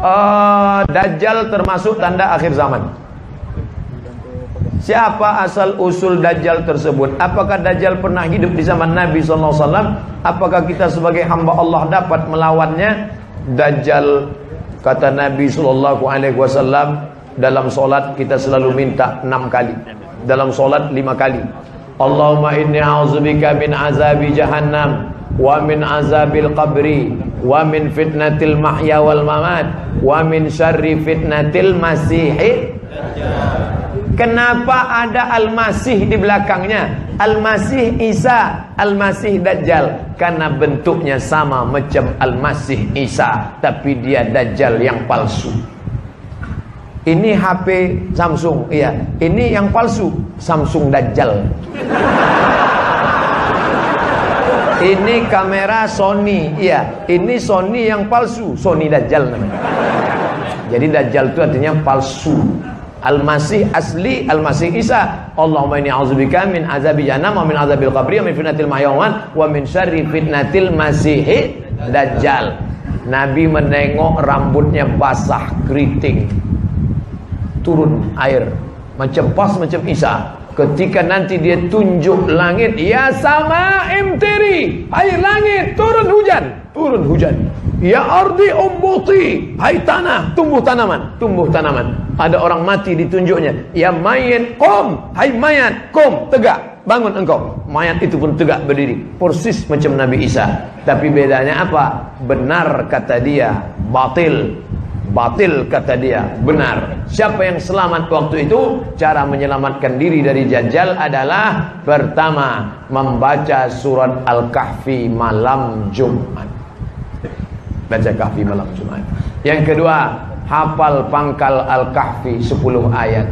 uh, Dajjal termasuk tanda akhir zaman. Siapa asal usul Dajjal tersebut? Apakah Dajjal pernah hidup di zaman Nabi SAW? Apakah kita sebagai hamba Allah dapat melawannya? Dajjal kata Nabi SAW dalam solat kita selalu minta enam kali. Dalam solat lima kali. Allahumma inni a'udzubika min azabi jahannam wa min azabil qabri wa min fitnatil mahya wal mamat wa min syarri fitnatil masihi Kenapa ada Al-Masih di belakangnya? Al-Masih Isa, Al-Masih Dajjal. Karena bentuknya sama macam Al-Masih Isa, tapi dia Dajjal yang palsu. Ini HP Samsung, iya. Ini yang palsu, Samsung Dajjal. Ini kamera Sony, iya. Ini Sony yang palsu, Sony Dajjal namanya. Jadi Dajjal itu artinya palsu. Al-Masih asli Al-Masih Isa Allahumma inni a'udzubika min azabi jahannam wa min azabil qabri wa min fitnatil mahyawan wa min syarri fitnatil masihi dajjal Nabi menengok rambutnya basah keriting turun air macam pas macam Isa ketika nanti dia tunjuk langit ya sama imtiri air langit turun hujan. Turun hujan. Ya ardi umbuti Hai tanah tumbuh tanaman. Tumbuh tanaman. Ada orang mati ditunjuknya. Ya mayat kom. Hai mayat kom. Tegak. Bangun engkau. Mayat itu pun tegak berdiri. Persis macam Nabi Isa. Tapi bedanya apa? Benar kata dia. Batil Batil kata dia Benar Siapa yang selamat waktu itu Cara menyelamatkan diri dari Jajjal adalah Pertama Membaca surat Al-Kahfi malam Jumat baca kahfi malam Jumat. Yang kedua, hafal pangkal Al-Kahfi 10 ayat.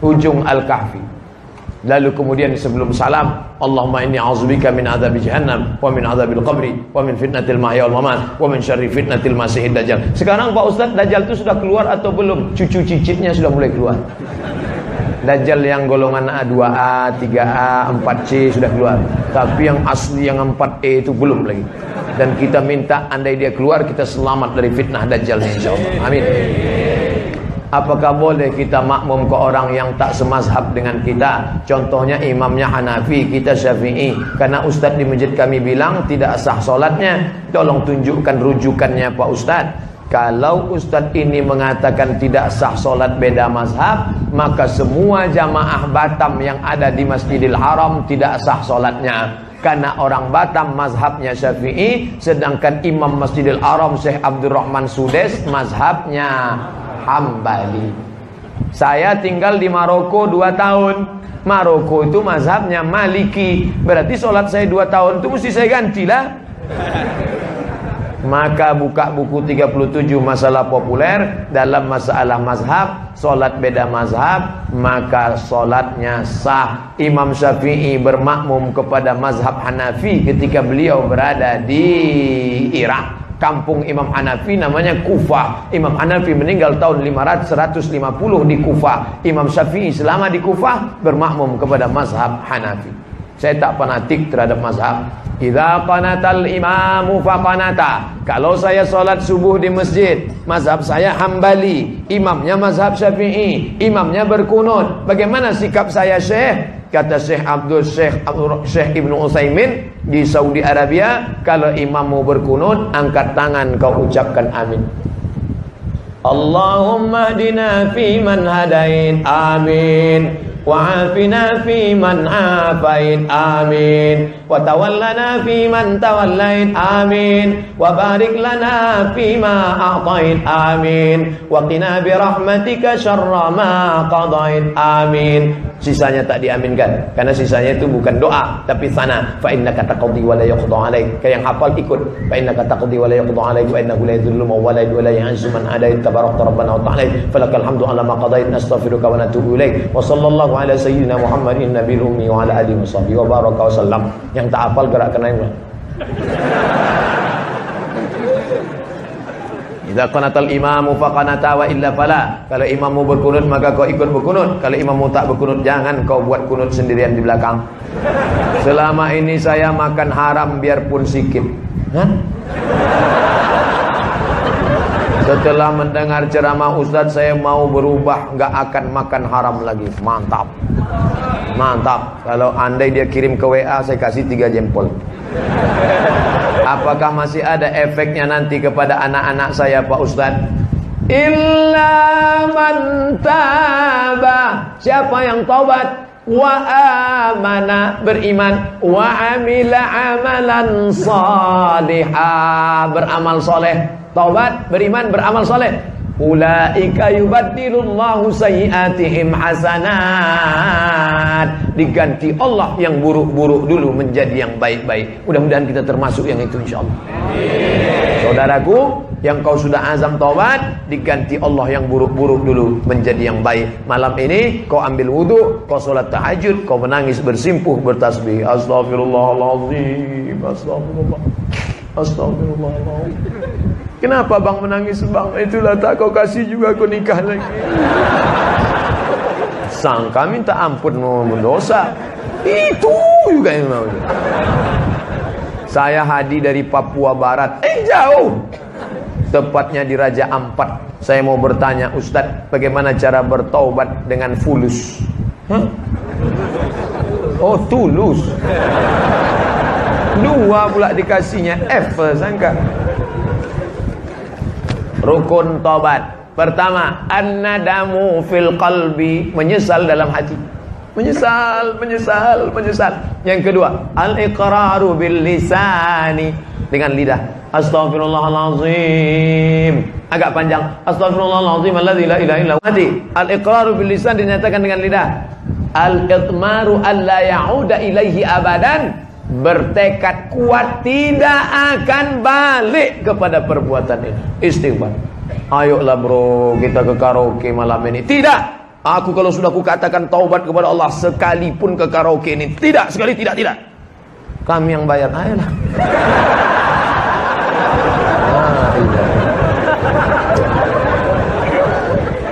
Ujung Al-Kahfi. Lalu kemudian sebelum salam, Allahumma inni a'udzubika min adzabi jahannam wa min adzabil qabri wa min fitnatil mahya wal mamat wa min syarri fitnatil masiihid dajjal. Sekarang Pak Ustaz, dajjal itu sudah keluar atau belum? Cucu cicitnya sudah mulai keluar. Dajjal yang golongan A2A, 3A, 4C sudah keluar. Tapi yang asli yang 4E itu belum lagi dan kita minta andai dia keluar kita selamat dari fitnah dajjal insyaallah amin Apakah boleh kita makmum ke orang yang tak semazhab dengan kita? Contohnya imamnya Hanafi, kita Syafi'i. Karena ustaz di masjid kami bilang tidak sah solatnya. Tolong tunjukkan rujukannya Pak Ustaz. Kalau ustaz ini mengatakan tidak sah solat beda mazhab, maka semua jamaah Batam yang ada di Masjidil Haram tidak sah solatnya. Karena orang Batam mazhabnya Syafi'i Sedangkan Imam Masjidil Haram Syekh Abdurrahman Sudes Mazhabnya Hambali Saya tinggal di Maroko 2 tahun. Maroko itu mazhabnya Maliki. Berarti sholat saya 2 tahun itu mesti saya gantilah maka buka buku 37 masalah populer. Dalam masalah mazhab solat beda mazhab maka solatnya sah. Imam Syafi'i bermakmum kepada mazhab Hanafi ketika beliau berada di Irak kampung Imam Hanafi namanya Kufah Imam Hanafi meninggal tahun 550 di Kufah Imam Syafi'i selama di Kufah bermakmum kepada mazhab Hanafi saya tak fanatik terhadap mazhab Idza qanatal imamu faqanata. Kalau saya solat subuh di masjid, mazhab saya Hambali, imamnya mazhab Syafi'i, imamnya berkunut. Bagaimana sikap saya Syekh? Kata Syekh Abdul Syekh Abdul Syekh Ibnu Utsaimin di Saudi Arabia, kalau imammu berkunut, angkat tangan kau ucapkan amin. Allahumma hdina fi man hadain. Amin. وعافنا في من عافيت آمين وتولنا في من توليت آمين وبارك لنا فيما أعطيت آمين وقنا برحمتك شر ما قضيت آمين sisanya tak diaminkan karena sisanya itu bukan doa tapi sana fa innaka taqdi wa la yuqda alaik kayak yang hafal ikut fa innaka taqdi wa la yuqda alaik wa innahu la yadhillu man walait wa la yu'izzu man adait tabarakta rabbana wa ta'ala falakal hamdu ala ma qadait nastaghfiruka wa natubu ilaik wa sallallahu ala sayyidina muhammadin nabiyil ummi wa ala alihi wa baraka wa sallam yang tak hafal gerakkan air Idza qanatal imamu faqanata wa illa fala. Kalau imammu berkunut maka kau ikut berkunut. Kalau imammu tak berkunut jangan kau buat kunut sendirian di belakang. Selama ini saya makan haram biarpun sikit. Hah? Setelah mendengar ceramah Ustadz saya mau berubah nggak akan makan haram lagi. Mantap. Mantap. Kalau andai dia kirim ke WA saya kasih tiga jempol. Apakah masih ada efeknya nanti kepada anak-anak saya Pak Ustadz? Illa man taba. Siapa yang taubat? Wa amana beriman wa amila amalan salihah beramal soleh taubat, beriman, beramal soleh. Ulaika yubaddilullahu sayyiatihim hasanat. Diganti Allah yang buruk-buruk dulu menjadi yang baik-baik. Mudah-mudahan kita termasuk yang itu insyaallah. Saudaraku, yang kau sudah azam taubat, diganti Allah yang buruk-buruk dulu menjadi yang baik. Malam ini kau ambil wudhu, kau solat tahajud, kau menangis bersimpuh bertasbih. Astagfirullahaladzim. Astagfirullah. Astagfirullahaladzim. Kenapa bang menangis bang? Itulah tak kau kasih juga aku nikah lagi. Sangka minta ampun mau mendosa. Itu juga yang mau. Saya hadi dari Papua Barat. Eh jauh. Tepatnya di Raja Ampat. Saya mau bertanya Ustadz, bagaimana cara bertaubat dengan fulus? Huh? Oh tulus. Dua pula dikasihnya F sangka. Rukun tobat. Pertama, an-nadamu fil qalbi, menyesal dalam hati. Menyesal, menyesal, menyesal. Yang kedua, al-iqraru bil lisani dengan lidah. Astaghfirullahalazim. Agak panjang. Astaghfirullahalazim alladzi la ilaha illa huwa. Al-iqraru bil lisan dinyatakan dengan lidah. Al-itmaru alla ya'uda ilaihi abadan bertekad kuat tidak akan balik kepada perbuatan ini. Istighfar. Ayolah bro, kita ke karaoke malam ini. Tidak. Aku kalau sudah kukatakan taubat kepada Allah sekalipun ke karaoke ini. Tidak, sekali tidak, tidak. Kami yang bayar. Ayolah.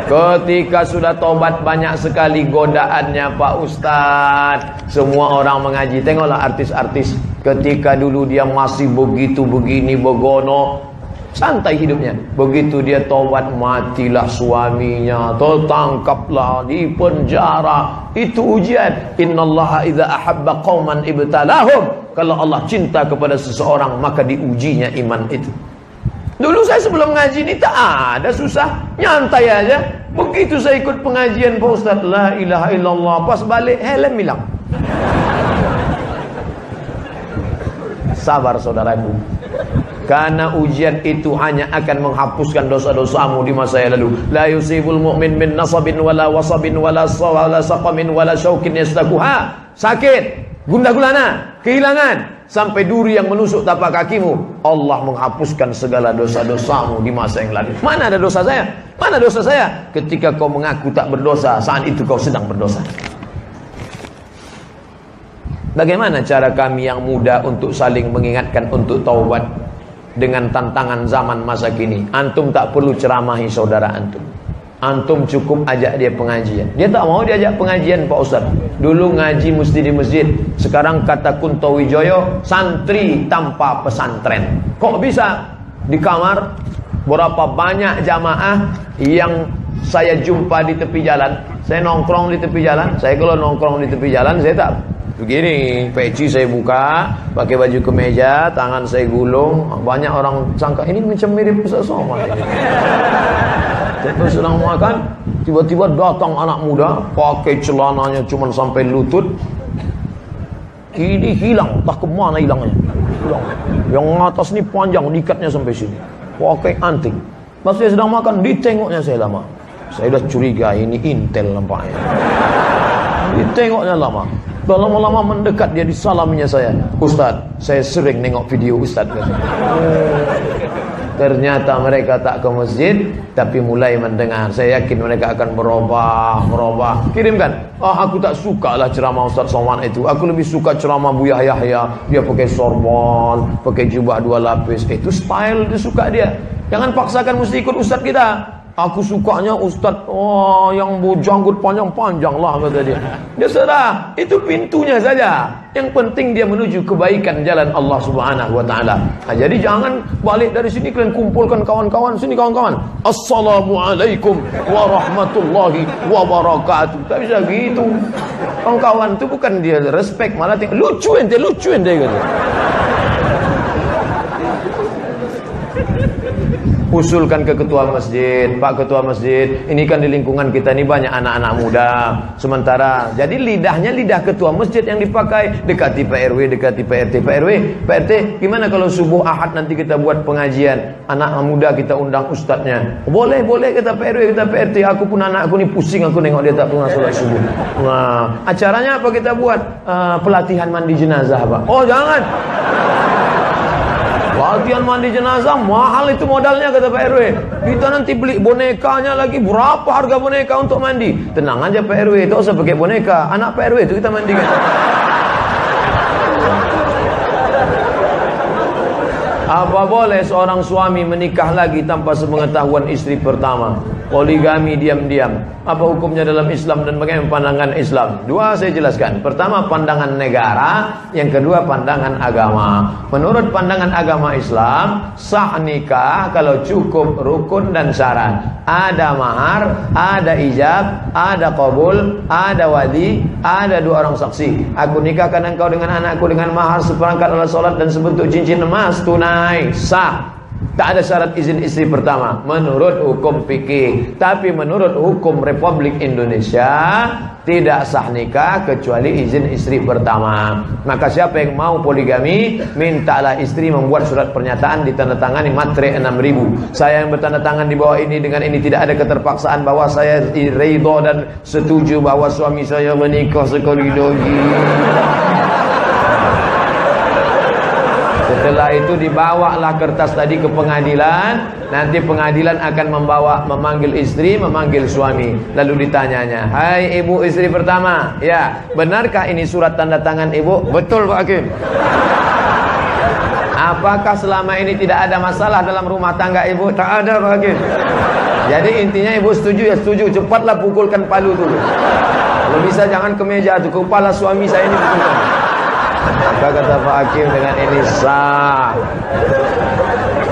Ketika sudah tobat banyak sekali godaannya Pak Ustadz Semua orang mengaji. Tengoklah artis-artis. Ketika dulu dia masih begitu begini begono Santai hidupnya. Begitu dia tobat matilah suaminya. Tertangkaplah di penjara. Itu ujian. Innallaha idza ahabba qauman ibtalahum. Kalau Allah cinta kepada seseorang Maka diujinya iman itu Dulu saya sebelum ngaji ini tak ada susah, nyantai aja. Begitu saya ikut pengajian Pak Ustaz, la ilaha illallah, pas balik helm hilang. Sabar saudaraku. Karena ujian itu hanya akan menghapuskan dosa-dosamu di masa yang lalu. La yusibul mu'min min nasabin wala wasabin wala sawala saqamin wala syaukin yastakuha. Sakit, gundah gulana, kehilangan, sampai duri yang menusuk tapak kakimu. Allah menghapuskan segala dosa-dosamu di masa yang lalu. Mana ada dosa saya? mana dosa saya? ketika kau mengaku tak berdosa saat itu kau sedang berdosa. Bagaimana cara kami yang muda untuk saling mengingatkan untuk taubat dengan tantangan zaman masa kini? Antum tak perlu ceramahi saudara antum Antum cukup ajak dia pengajian. Dia tak mau diajak pengajian Pak Ustaz. Dulu ngaji mesti di masjid. Sekarang kata Kunto Wijoyo, santri tanpa pesantren. Kok bisa di kamar berapa banyak jamaah yang saya jumpa di tepi jalan. Saya nongkrong di tepi jalan. Saya kalau nongkrong di tepi jalan saya tak begini. Peci saya buka, pakai baju kemeja, tangan saya gulung. Banyak orang sangka ini macam mirip Ustaz Somad. Kita sedang makan, tiba-tiba datang anak muda, pakai celananya cuma sampai lutut. Ini hilang, tak ke mana hilangnya. Hilang. Yang atas ni panjang, dikatnya sampai sini. Pakai anting. Pas saya sedang makan, ditengoknya saya lama. Saya dah curiga ini intel nampaknya. Ditengoknya lama. Lama-lama mendekat dia disalaminya saya. Ustaz, saya sering nengok video Ustaz. Ternyata mereka tak ke masjid Tapi mulai mendengar. Saya yakin mereka akan berubah Berubah Kirimkan. Ah aku tak suka lah ceramah Ustaz Somad itu. Aku lebih suka ceramah Buya Yahya. Dia pakai sorbon Pakai jubah dua lapis. Itu style dia suka dia. Jangan paksakan mesti ikut Ustaz kita Aku sukanya ustaz oh, yang janggut panjang-panjang lah kata dia. Dia sudah, itu pintunya saja. Yang penting dia menuju kebaikan jalan Allah Subhanahu wa taala. Nah, jadi jangan balik dari sini kalian kumpulkan kawan-kawan sini kawan-kawan. Assalamualaikum warahmatullahi wabarakatuh. Tak bisa gitu. Kawan-kawan itu bukan dia respect malah lucu ente lucu ente gitu. Usulkan ke ketua masjid, Pak ketua masjid, ini kan di lingkungan kita ini banyak anak-anak muda. Sementara jadi lidahnya lidah ketua masjid yang dipakai, dekati Pak RW, dekati Pak RT, Pak RW, Pak RT, gimana kalau subuh Ahad nanti kita buat pengajian, anak muda kita undang ustadznya. Boleh, boleh kata Pak RW, kata Pak RT, aku pun anakku ini pusing aku nengok dia tak pernah sholat subuh. Nah, acaranya apa kita buat? Uh, pelatihan mandi jenazah, Pak. Oh, jangan. Latihan mandi jenazah mahal itu modalnya kata Pak RW. Kita nanti beli bonekanya lagi berapa harga boneka untuk mandi? Tenang aja Pak RW, itu usah pakai boneka. Anak Pak RW itu kita mandikan. Apa boleh seorang suami menikah lagi tanpa sepengetahuan istri pertama? Poligami diam-diam. Apa hukumnya dalam Islam dan bagaimana pandangan Islam? Dua saya jelaskan. Pertama pandangan negara, yang kedua pandangan agama. Menurut pandangan agama Islam, sah nikah kalau cukup rukun dan syarat. Ada mahar, ada ijab, ada kabul, ada wali, ada dua orang saksi. Aku nikahkan engkau dengan anakku dengan mahar seperangkat alat solat dan sebentuk cincin emas tunai. Sah. Tak ada syarat izin istri pertama menurut hukum fikih. Tapi menurut hukum Republik Indonesia tidak sah nikah kecuali izin istri pertama. Maka siapa yang mau poligami, mintalah istri membuat surat pernyataan ditandatangani matre 6000. Saya yang bertanda tangan di bawah ini dengan ini tidak ada keterpaksaan bahwa saya ridho dan setuju bahwa suami saya menikah sekali lagi. Setelah itu dibawalah kertas tadi ke pengadilan. Nanti pengadilan akan membawa memanggil istri, memanggil suami. Lalu ditanyanya, "Hai ibu istri pertama, ya, benarkah ini surat tanda tangan ibu?" "Betul, Pak Hakim." Apakah selama ini tidak ada masalah dalam rumah tangga ibu? Tak ada, Pak Hakim. Jadi intinya ibu setuju ya setuju. Cepatlah pukulkan palu tu. Kalau bisa jangan ke meja tu, kepala suami saya ini pukulkan. Maka kata Pak Hakim dengan ini sah.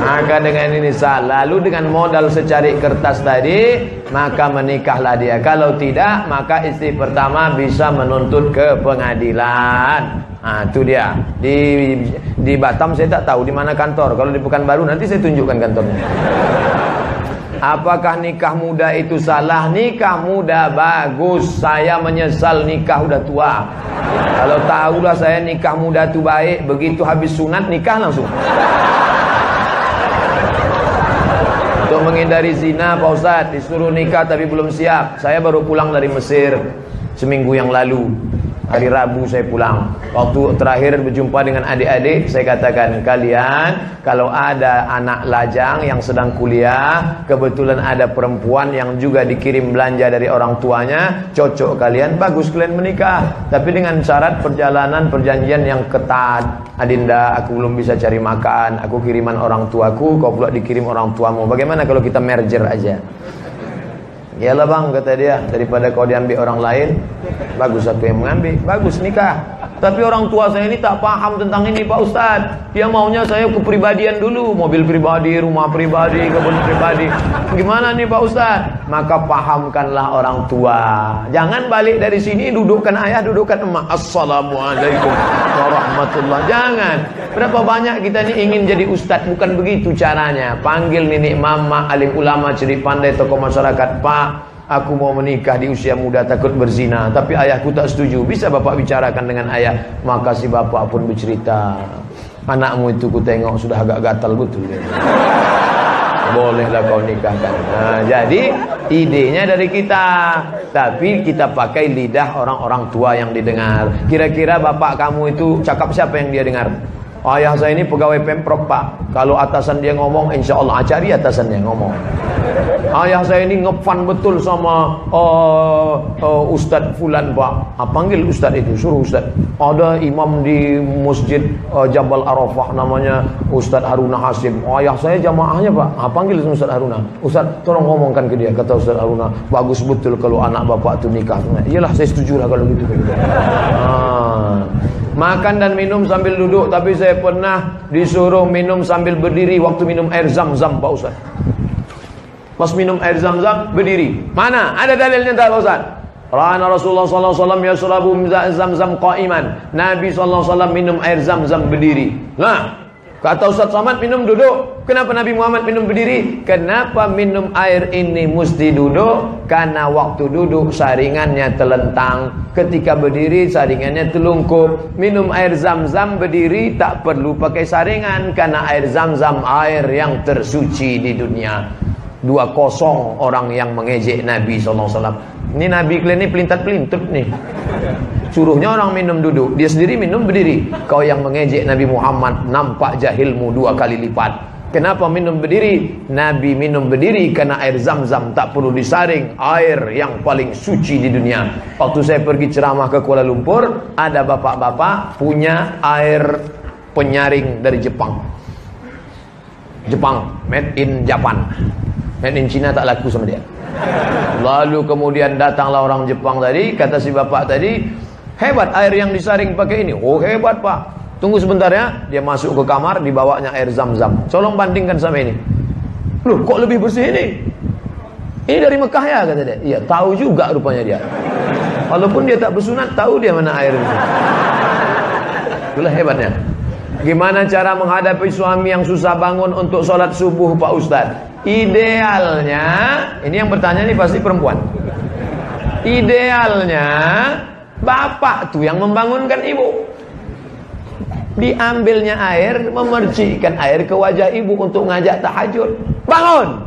Maka dengan ini sah. Lalu dengan modal secari kertas tadi, maka menikahlah dia. Kalau tidak, maka istri pertama bisa menuntut ke pengadilan. Ah, itu dia. Di di Batam saya tak tahu di mana kantor. Kalau di Pekanbaru nanti saya tunjukkan kantornya. Apakah nikah muda itu salah? Nikah muda bagus. Saya menyesal nikah udah tua. Kalau tahulah saya nikah muda itu baik, begitu habis sunat nikah langsung. Untuk menghindari zina, Pak Ustaz, disuruh nikah tapi belum siap. Saya baru pulang dari Mesir seminggu yang lalu. Hari Rabu saya pulang. Waktu terakhir berjumpa dengan adik-adik, saya katakan kalian kalau ada anak lajang yang sedang kuliah, kebetulan ada perempuan yang juga dikirim belanja dari orang tuanya, cocok kalian, bagus kalian menikah. Tapi dengan syarat perjalanan perjanjian yang ketat. Adinda, aku belum bisa cari makan, aku kiriman orang tuaku, kau pula dikirim orang tuamu. Bagaimana kalau kita merger aja? Iyalah bang kata dia Daripada kau diambil orang lain Bagus aku yang mengambil Bagus nikah Tapi orang tua saya ini tak paham tentang ini Pak Ustaz. Dia maunya saya kepribadian dulu. Mobil pribadi, rumah pribadi, kebun pribadi. Gimana nih Pak Ustaz? Maka pahamkanlah orang tua. Jangan balik dari sini Dudukkan ayah, dudukkan emak. Assalamualaikum Warahmatullah. Jangan. Berapa banyak kita ini ingin jadi ustaz? Bukan begitu caranya. Panggil nenek mama, alim ulama, ceri pandai, tokoh masyarakat. Pak Aku mau menikah di usia muda takut berzina. Tapi ayahku tak setuju. Bisa bapak bicarakan dengan ayah. Maka si bapak pun bercerita. Anakmu itu ku tengok sudah agak gatal betul ya. Bolehlah kau nikahkan. Nah, Jadi idenya dari kita. Tapi kita pakai lidah orang-orang tua yang didengar. Kira-kira bapak kamu itu cakap siapa yang dia dengar? Ayah saya ini pegawai Pemprov Pak. Kalau atasan dia ngomong, insya Allah cari atasan dia ngomong. Ayah saya ini ngefan betul sama uh, uh, Ustadz Fulan Pak. Ah, panggil Ustadz itu, suruh Ustadz. Ada imam di masjid uh, Jabal Arafah namanya Ustadz Haruna Hasim. Ayah saya jamaahnya Pak. Ah, panggil Ustadz Haruna. Ustadz tolong ngomongkan ke dia. Kata Ustadz Haruna, bagus betul kalau anak bapak itu nikah. Iyalah saya setuju lah kalau gitu. Ah. Makan dan minum sambil duduk Tapi saya pernah disuruh minum sambil berdiri Waktu minum air zam-zam Pak Ustaz Pas minum air zam-zam berdiri Mana? Ada dalilnya tak Pak Ustaz? Rana Rasulullah SAW Yasrabu zam-zam qa'iman Nabi SAW minum air zam-zam berdiri Nah Kata Ustaz Somad minum duduk. Kenapa Nabi Muhammad minum berdiri? Kenapa minum air ini mesti duduk? Karena waktu duduk saringannya telentang. Ketika berdiri saringannya telungkup. Minum air zam-zam berdiri tak perlu pakai saringan. Karena air zam-zam air yang tersuci di dunia. Dua kosong orang yang mengejek Nabi SAW. Ini Nabi kalian ini pelintat-pelintut nih. Suruhnya orang minum duduk, dia sendiri minum berdiri. Kau yang mengejek Nabi Muhammad nampak jahilmu dua kali lipat. Kenapa minum berdiri? Nabi minum berdiri karena air zam-zam tak perlu disaring. Air yang paling suci di dunia. Waktu saya pergi ceramah ke Kuala Lumpur, ada bapak-bapak punya air penyaring dari Jepang. Jepang, made in Japan. Made in China tak laku sama dia. Lalu kemudian datanglah orang Jepang tadi, kata si bapak tadi, Hebat air yang disaring pakai ini. Oh hebat pak. Tunggu sebentar ya. Dia masuk ke kamar, dibawanya air zam-zam. Tolong bandingkan sama ini. Loh kok lebih bersih ini? Ini dari Mekah ya kata dia. Iya tahu juga rupanya dia. Walaupun dia tak bersunat, tahu dia mana air itu. Itulah hebatnya. Gimana cara menghadapi suami yang susah bangun untuk sholat subuh Pak Ustadz? Idealnya, ini yang bertanya ini pasti perempuan. Idealnya Bapak tuh yang membangunkan ibu. Diambilnya air, memercikkan air ke wajah ibu untuk ngajak tahajud. Bangun!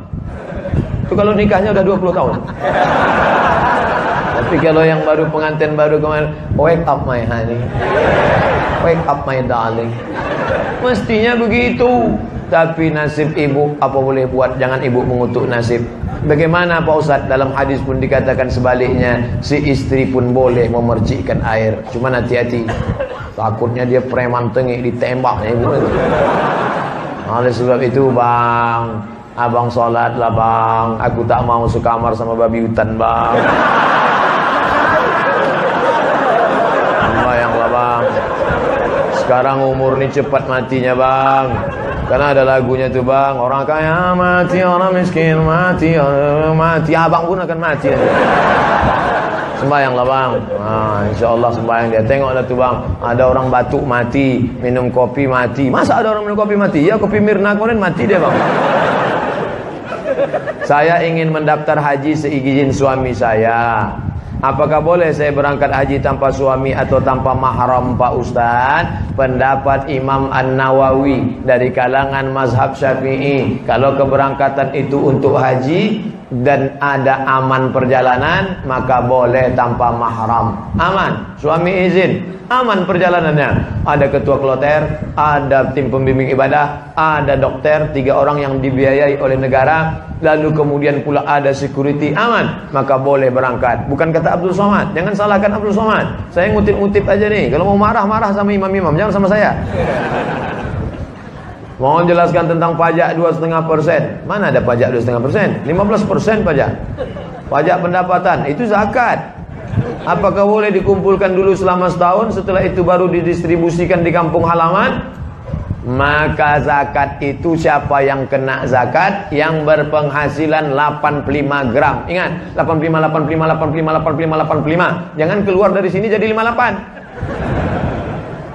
Itu kalau nikahnya udah 20 tahun. Tapi kalau yang baru pengantin baru kemarin, wake up my honey. Wake up my darling. Mestinya begitu. Tapi nasib ibu apa boleh buat Jangan ibu mengutuk nasib Bagaimana Pak Ustaz Dalam hadis pun dikatakan sebaliknya Si istri pun boleh memercikkan air Cuma hati-hati Takutnya dia preman tengik ditembak ibu. Oleh sebab itu bang Abang sholat lah bang Aku tak mau sekamar sama babi hutan bang Bayanglah bang Sekarang umur ni cepat matinya bang. Karena ada lagunya tuh bang. Orang kaya mati, orang miskin mati orang Mati, abang pun akan mati. Sembayang lah bang. Nah, Insya Allah sembayang dia. Tengok lah tuh bang. Ada orang batuk mati. Minum kopi mati. Masa ada orang minum kopi mati? Ya kopi Mirna kemarin mati dia bang. Saya ingin mendaftar haji seizin suami saya Apakah boleh saya berangkat haji tanpa suami atau tanpa mahram Pak Ustaz? Pendapat Imam An-Nawawi dari kalangan mazhab Syafi'i, kalau keberangkatan itu untuk haji dan ada aman perjalanan, maka boleh tanpa mahram. Aman, suami izin, aman perjalanannya. Ada ketua kloter, ada tim pembimbing ibadah, ada dokter, tiga orang yang dibiayai oleh negara, lalu kemudian pula ada security aman, maka boleh berangkat. Bukan kata Abdul Somad, jangan salahkan Abdul Somad. Saya ngutip-ngutip aja nih. Kalau mau marah-marah sama imam-imam, jangan sama saya. Mau jelaskan tentang pajak 2,5 persen. Mana ada pajak 2,5 persen? 15 persen pajak. Pajak pendapatan, itu zakat. Apakah boleh dikumpulkan dulu selama setahun, setelah itu baru didistribusikan di kampung halaman? Maka zakat itu siapa yang kena zakat Yang berpenghasilan 85 gram Ingat 85, 85, 85, 85, 85 Jangan keluar dari sini jadi 58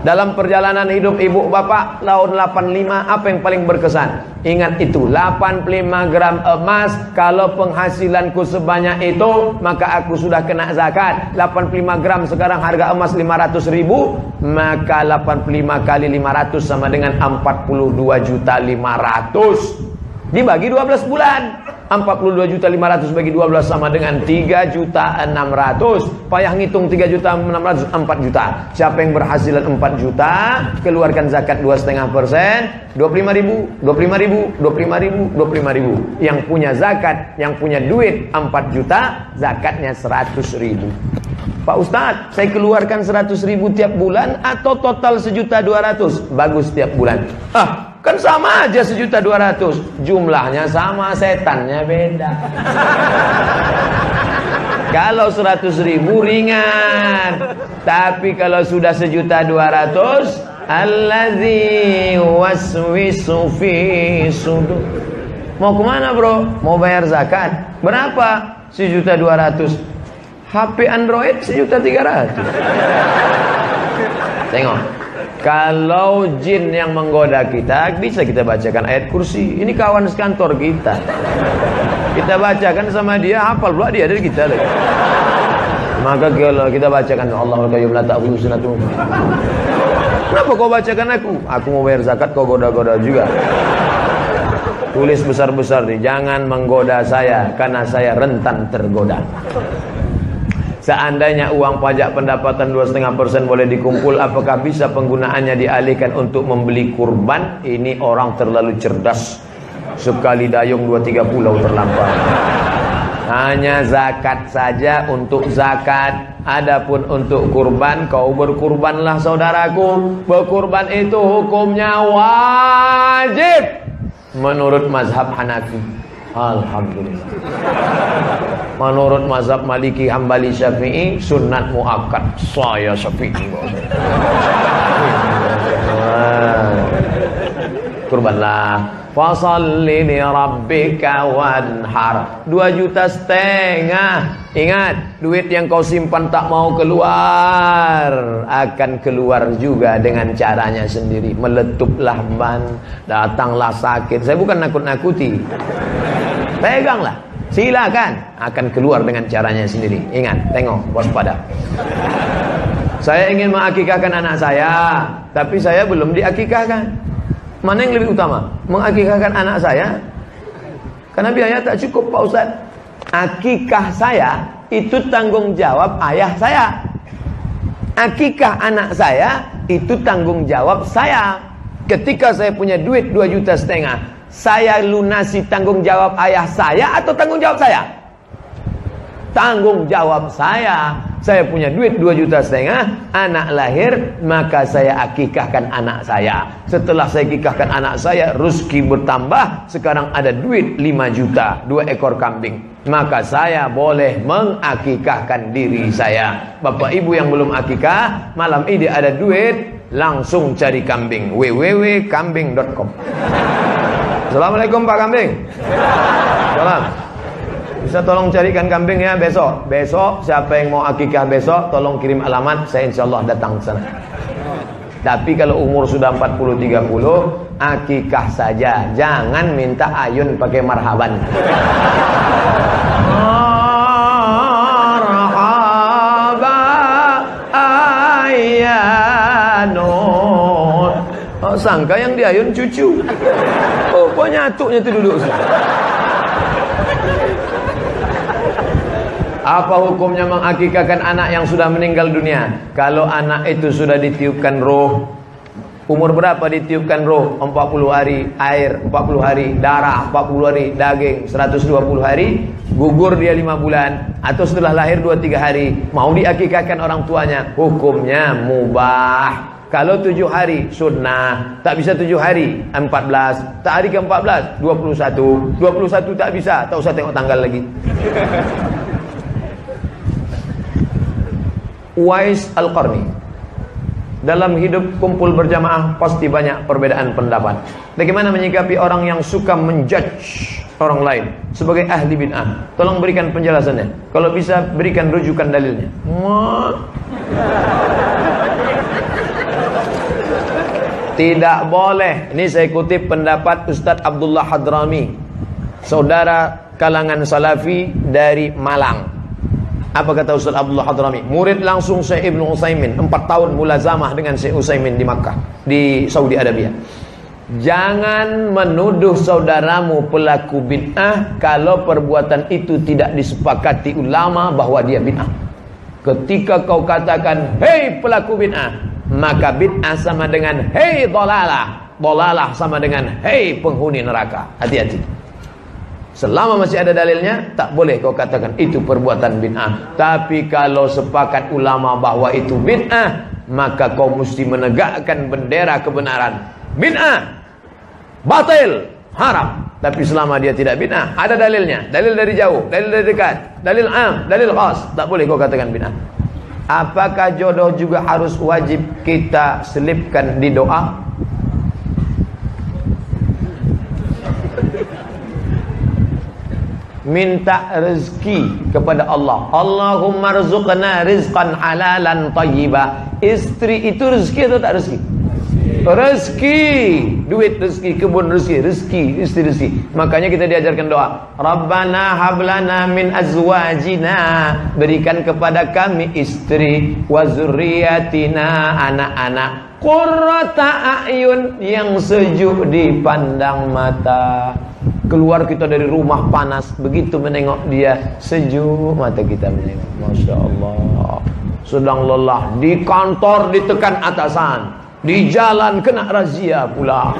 dalam perjalanan hidup ibu bapak tahun 85 apa yang paling berkesan? Ingat itu 85 gram emas kalau penghasilanku sebanyak itu maka aku sudah kena zakat. 85 gram sekarang harga emas 500 ribu maka 85 kali 500 sama dengan 42 juta 500 dibagi 12 bulan 42 juta 500 bagi 12 sama dengan 3 juta 600. Payah ngitung 3 juta 600 4 juta. Siapa yang berhasilan 4 juta, keluarkan zakat 2,5 persen, 25 ribu, 25 ribu, 25 ribu, 25 ribu. Yang punya zakat, yang punya duit 4 juta, zakatnya 100 ribu. Pak Ustadz, saya keluarkan 100 ribu tiap bulan atau total sejuta 200? Bagus tiap bulan. Ah, Kan sama aja sejuta dua ratus. Jumlahnya sama, setannya beda. kalau seratus ribu ringan. Tapi kalau sudah sejuta dua ratus. Alladzi waswisu fi sudur. Mau ke mana bro? Mau bayar zakat. Berapa? Sejuta dua ratus. HP Android sejuta tiga ratus. Tengok. Kalau jin yang menggoda kita Bisa kita bacakan ayat kursi. Ini kawan sekantor kita. Kita bacakan sama dia Hafal pula dia dari kita. Lagi. Maka kalau kita bacakan Allah qayyum la ta'khudhu Kenapa kau bacakan aku? Aku mau bayar zakat kau goda-goda juga. Tulis besar-besar nih Jangan menggoda saya Karena saya rentan tergoda Seandainya uang pajak pendapatan 2,5% boleh dikumpul Apakah bisa penggunaannya dialihkan untuk membeli kurban? Ini orang terlalu cerdas. Sekali dayung 2-3 pulau terlampau. Hanya zakat saja untuk zakat. Adapun untuk kurban Kau berkurbanlah saudaraku. Berkurban itu hukumnya wajib. Menurut mazhab Hanafi Alhamdulillah. Menurut mazhab Maliki Hambali Syafi'i sunat muakkad. Saya Syafi'i. Kurbanlah Fasalli li rabbika wanhar. Dua juta setengah. Ingat, duit yang kau simpan tak mau keluar akan keluar juga dengan caranya sendiri. Meletuplah ban, datanglah sakit. Saya bukan nakut-nakuti. Peganglah. Silakan akan keluar dengan caranya sendiri. Ingat, tengok, waspada. Saya ingin mengakikahkan anak saya, tapi saya belum diakikahkan. Mana yang lebih utama? Mengakikahkan anak saya? Karena biaya tak cukup Pak Ustaz. Akikah saya itu tanggung jawab ayah saya. Akikah anak saya itu tanggung jawab saya. Ketika saya punya duit 2 juta setengah, saya lunasi tanggung jawab ayah saya atau tanggung jawab saya? Tanggung jawab saya. Saya punya duit 2 juta setengah, anak lahir, maka saya akikahkan anak saya. Setelah saya akikahkan anak saya, rezeki bertambah, sekarang ada duit 5 juta, dua ekor kambing. Maka saya boleh mengakikahkan diri saya. Bapak ibu yang belum akikah, malam ini ada duit, langsung cari kambing. www.kambing.com Assalamualaikum Pak Kambing. Salam. Bisa tolong carikan kambing ya besok. Besok siapa yang mau akikah besok tolong kirim alamat saya insya Allah datang ke sana. Tapi kalau umur sudah 40 30 akikah saja. Jangan minta ayun pakai marhaban. Oh, sangka yang diayun cucu. Oh, kok nyatuknya itu duduk. Apa hukumnya mengakikahkan anak yang sudah meninggal dunia? Kalau anak itu sudah ditiupkan roh Umur berapa ditiupkan roh? 40 hari air, 40 hari darah, 40 hari daging, 120 hari gugur dia 5 bulan atau setelah lahir 2 3 hari mau diakikahkan orang tuanya, hukumnya mubah. Kalau 7 hari sunnah, tak bisa 7 hari 14, tak hari ke-14 21, 21 tak bisa, tak usah tengok tanggal lagi. Uwais Al-Qarni dalam hidup kumpul berjamaah pasti banyak perbedaan pendapat. Bagaimana menyikapi orang yang suka menjudge orang lain sebagai ahli bid'ah? Tolong berikan penjelasannya. Kalau bisa berikan rujukan dalilnya. Tidak boleh. Ini saya kutip pendapat Ustadz Abdullah Hadrami, saudara kalangan Salafi dari Malang. Apa kata Ustaz Abdullah Hadrami? Murid langsung Syekh Ibnu Utsaimin, 4 tahun mulazamah dengan Syekh Utsaimin di Makkah, di Saudi Arabia. Jangan menuduh saudaramu pelaku bid'ah kalau perbuatan itu tidak disepakati ulama bahwa dia bid'ah. Ketika kau katakan, "Hei pelaku bid'ah," maka bid'ah sama dengan "Hei dolalah." Dolalah sama dengan "Hei penghuni neraka." Hati-hati. Selama masih ada dalilnya, tak boleh kau katakan itu perbuatan bid'ah. Tapi kalau sepakat ulama bahwa itu bid'ah, maka kau mesti menegakkan bendera kebenaran. Bid'ah batil, haram. Tapi selama dia tidak bid'ah, ada dalilnya. Dalil dari jauh, dalil dari dekat, dalil am, dalil khas. Tak boleh kau katakan bid'ah. Apakah jodoh juga harus wajib kita selipkan di doa? Minta rezeki kepada Allah. Allahumma rizqna rizqan halalan tayyiba. Istri itu rezeki atau tak rezeki? rezeki duit rezeki kebun rezeki rezeki istri rezeki makanya kita diajarkan doa Rabbana hablana min azwajina berikan kepada kami istri wa zurriyatina anak-anak qurrata ayun yang sejuk dipandang mata keluar kita dari rumah panas begitu menengok dia sejuk mata kita menengok Masya Allah sedang lelah di kantor ditekan atasan di jalan kena razia pula.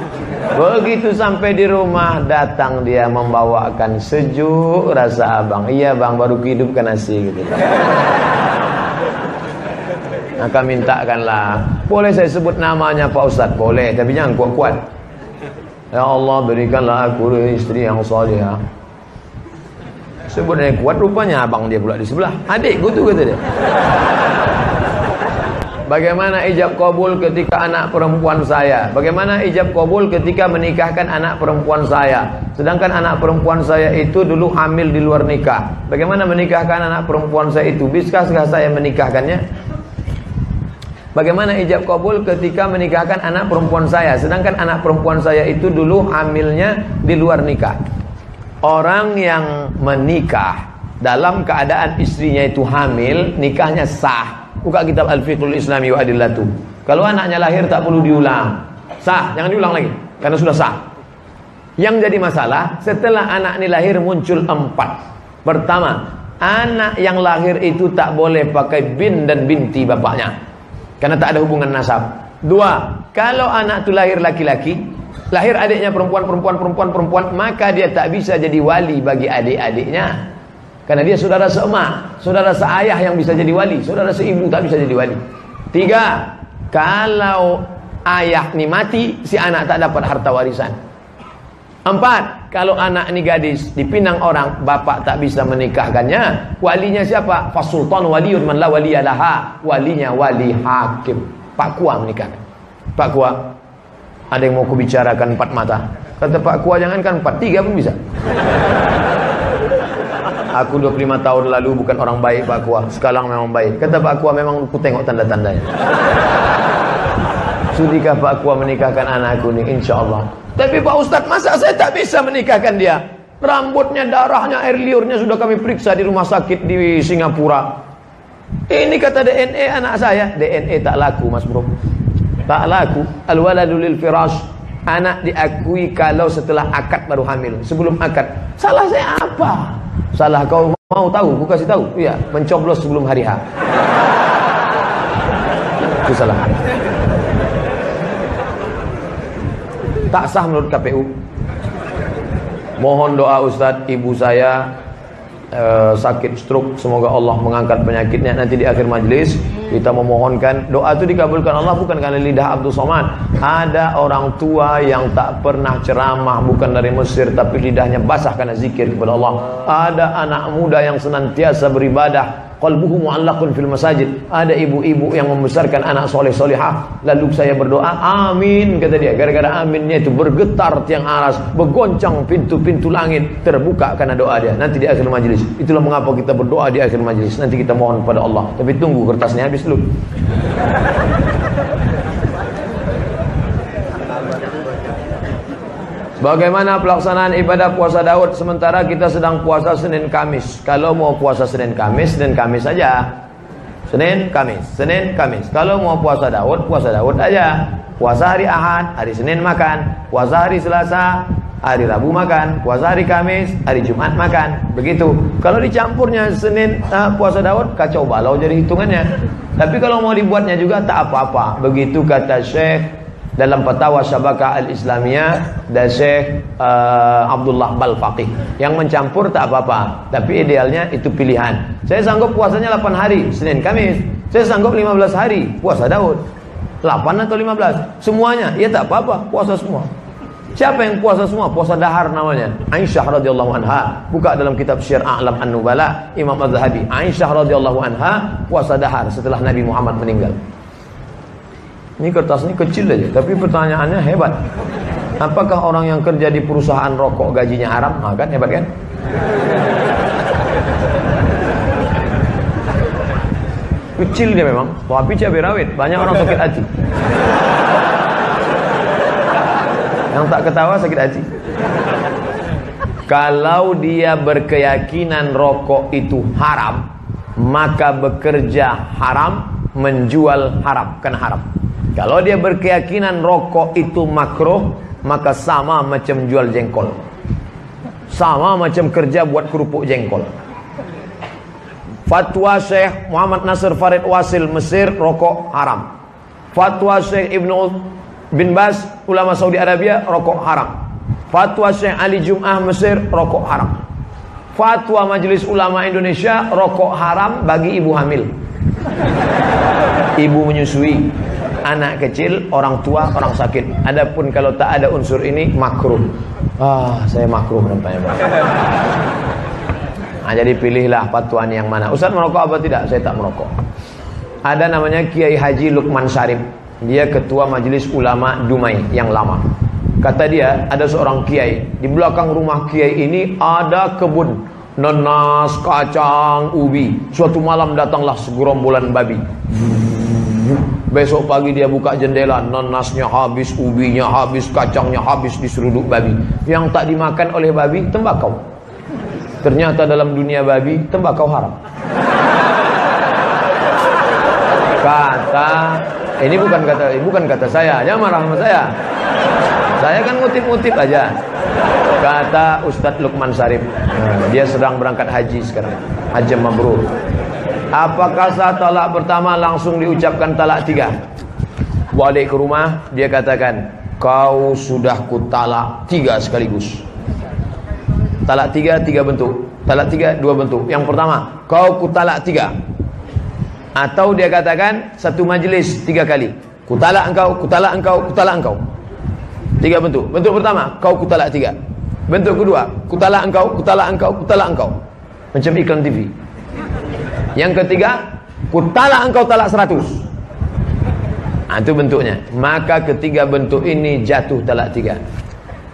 Begitu sampai di rumah datang dia membawakan sejuk rasa abang. Iya bang baru hidupkan nasi gitu. Maka mintakanlah. Boleh saya sebut namanya Pak Ustaz? Boleh, tapi jangan kuat-kuat. Ya Allah berikanlah aku istri yang salihah. Sebutnya kuat rupanya abang dia pula di sebelah. Adik tu kata dia. Bagaimana ijab kabul ketika anak perempuan saya? Bagaimana ijab kabul ketika menikahkan anak perempuan saya? Sedangkan anak perempuan saya itu dulu hamil di luar nikah. Bagaimana menikahkan anak perempuan saya itu? Biskah saya menikahkannya? Bagaimana ijab kabul ketika menikahkan anak perempuan saya? Sedangkan anak perempuan saya itu dulu hamilnya di luar nikah. Orang yang menikah dalam keadaan istrinya itu hamil, nikahnya sah Buka kitab Al-Fiqhul Islami wa Adillatu. Kalau anaknya lahir tak perlu diulang. Sah, jangan diulang lagi. Karena sudah sah. Yang jadi masalah, setelah anak ini lahir muncul empat. Pertama, anak yang lahir itu tak boleh pakai bin dan binti bapaknya. Karena tak ada hubungan nasab. Dua, kalau anak itu lahir laki-laki, lahir adiknya perempuan, perempuan, perempuan, perempuan, maka dia tak bisa jadi wali bagi adik-adiknya. Karena dia saudara seemak, saudara seayah yang bisa jadi wali, saudara seibu tak bisa jadi wali. Tiga, kalau ayah ni mati, si anak tak dapat harta warisan. Empat, kalau anak ni gadis dipinang orang, bapak tak bisa menikahkannya, walinya siapa? Fasultan waliun man la waliyalaha, walinya wali hakim. Pak Kua menikahkan. Pak Kua, ada yang mau kubicarakan empat mata. Kata Pak Kua jangankan empat, tiga pun bisa. Aku 25 tahun lalu bukan orang baik Pak Kua. Sekarang memang baik. Kata Pak Kua memang aku tengok tanda-tandanya. Sudikah Pak Kua menikahkan anakku ni? Insya Allah. Tapi Pak Ustaz, masa saya tak bisa menikahkan dia? Rambutnya, darahnya, air liurnya sudah kami periksa di rumah sakit di Singapura. Ini kata DNA anak saya. DNA tak laku Mas Bro. Tak laku. Al-waladul firash. Anak diakui kalau setelah akad baru hamil. Sebelum akad. Salah saya apa? Salah kau mau tahu, aku kasih tahu. Iya, mencoblos sebelum hari H. Itu salah. Tak sah menurut KPU. Mohon doa Ustadz, ibu saya uh, sakit stroke, semoga Allah mengangkat penyakitnya nanti di akhir majlis. Kita memohonkan doa itu dikabulkan Allah bukan karena lidah Abdul Somad. Ada orang tua yang tak pernah ceramah bukan dari Mesir tapi lidahnya basah karena zikir kepada Allah. Ada anak muda yang senantiasa beribadah qalbuhu mu'allaqun fil masajid. Ada ibu-ibu yang membesarkan anak soleh solehah. Lalu saya berdoa, amin kata dia. Gara-gara aminnya itu bergetar tiang aras, bergoncang pintu-pintu langit terbuka karena doa dia. Nanti di akhir majlis. Itulah mengapa kita berdoa di akhir majlis. Nanti kita mohon kepada Allah. Tapi tunggu kertasnya habis dulu. Bagaimana pelaksanaan ibadah puasa Daud sementara kita sedang puasa Senin Kamis? Kalau mau puasa Senin Kamis, Senin Kamis saja. Senin, Kamis, Senin, Kamis. Kalau mau puasa Daud, puasa Daud aja. Puasa hari Ahad, hari Senin makan. Puasa hari Selasa, hari Rabu makan. Puasa hari Kamis, hari Jumat makan. Begitu. Kalau dicampurnya Senin uh, puasa Daud, kacau balau jadi hitungannya. Tapi kalau mau dibuatnya juga tak apa-apa. Begitu kata Syekh dalam fatwa Syabaka Al-Islamiyah dan Syekh uh, Abdullah Balfaqih yang mencampur tak apa-apa tapi idealnya itu pilihan. Saya sanggup puasanya 8 hari Senin Kamis. Saya sanggup 15 hari puasa Daud. 8 atau 15 semuanya. Ya tak apa-apa puasa semua. Siapa yang puasa semua? Puasa dahar namanya. Aisyah radhiyallahu anha. Buka dalam kitab Syiar A'lam An-Nubala Imam Az-Zahabi Aisyah radhiyallahu anha puasa dahar setelah Nabi Muhammad meninggal ini kertas ini kecil aja, tapi pertanyaannya hebat. Apakah orang yang kerja di perusahaan rokok gajinya haram? Nah, kan hebat kan? Kecil dia memang, tapi cabai rawit. Banyak orang sakit hati. Yang tak ketawa sakit hati. Kalau dia berkeyakinan rokok itu haram, maka bekerja haram, menjual haram, kan haram. Kalau dia berkeyakinan rokok itu makruh, maka sama macam jual jengkol. Sama macam kerja buat kerupuk jengkol. Fatwa Syekh Muhammad Nasir Farid Wasil Mesir rokok haram. Fatwa Syekh Ibnu bin Bas ulama Saudi Arabia rokok haram. Fatwa Syekh Ali Jum'ah Mesir rokok haram. Fatwa Majelis Ulama Indonesia rokok haram bagi ibu hamil. Ibu menyusui anak kecil, orang tua, orang sakit. Adapun kalau tak ada unsur ini makruh. Ah, saya makruh nampaknya. Nah, jadi pilihlah patuan yang mana. Ustaz merokok apa tidak? Saya tak merokok. Ada namanya Kiai Haji Lukman Sarip. Dia ketua Majelis Ulama Dumai yang lama. Kata dia, ada seorang kiai. Di belakang rumah kiai ini ada kebun nanas, kacang, ubi. Suatu malam datanglah segerombolan babi. Besok pagi dia buka jendela, nanasnya habis, ubinya habis, kacangnya habis diseruduk babi. Yang tak dimakan oleh babi, tembakau. Ternyata dalam dunia babi, tembakau haram. Kata, ini bukan kata bukan kata saya, jangan marah sama saya. Saya kan ngutip-ngutip aja. Kata Ustadz Lukman Sarif. Dia sedang berangkat haji sekarang. Haji mabrur. Apakah saat talak pertama langsung diucapkan talak tiga? Balik ke rumah, dia katakan, kau sudah ku talak tiga sekaligus. Talak tiga, tiga bentuk. Talak tiga, dua bentuk. Yang pertama, kau ku talak tiga. Atau dia katakan, satu majlis tiga kali. Ku talak engkau, ku talak engkau, ku talak engkau. Tiga bentuk. Bentuk pertama, kau ku talak tiga. Bentuk kedua, ku talak engkau, ku talak engkau, ku talak engkau. Macam iklan TV. Yang ketiga, kutala engkau talak seratus. Nah, itu bentuknya. Maka ketiga bentuk ini jatuh talak tiga.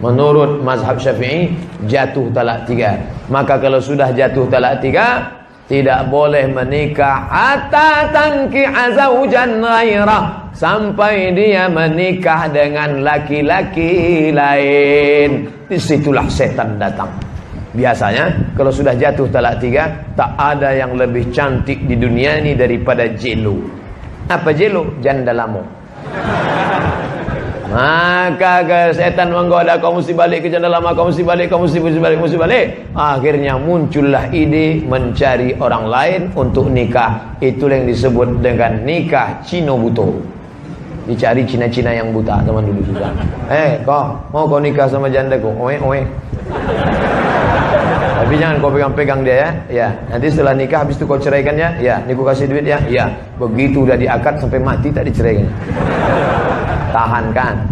Menurut mazhab syafi'i, jatuh talak tiga. Maka kalau sudah jatuh talak tiga, tidak boleh menikah hatta tanki azawjan ghairah sampai dia menikah dengan laki-laki lain. Di situlah setan datang. Biasanya kalau sudah jatuh talak tiga Tak ada yang lebih cantik di dunia ini daripada jelo. Apa jelo? Janda lamo Maka setan menggoda kau mesti balik ke janda lama Kau mesti balik, kau mesti, mesti balik, mesti balik. Akhirnya muncullah ide mencari orang lain untuk nikah. Itulah yang disebut dengan nikah Cino Buto Dicari Cina-Cina yang buta teman dulu juga. Eh kau mau kau nikah sama janda kau? Oe oe tapi jangan kau pegang-pegang dia ya. Ya, nanti setelah nikah habis itu kau ceraikan ya. Ya, ini kau kasih duit ya. Ya, begitu udah diakad sampai mati tak diceraikan. Tahankan.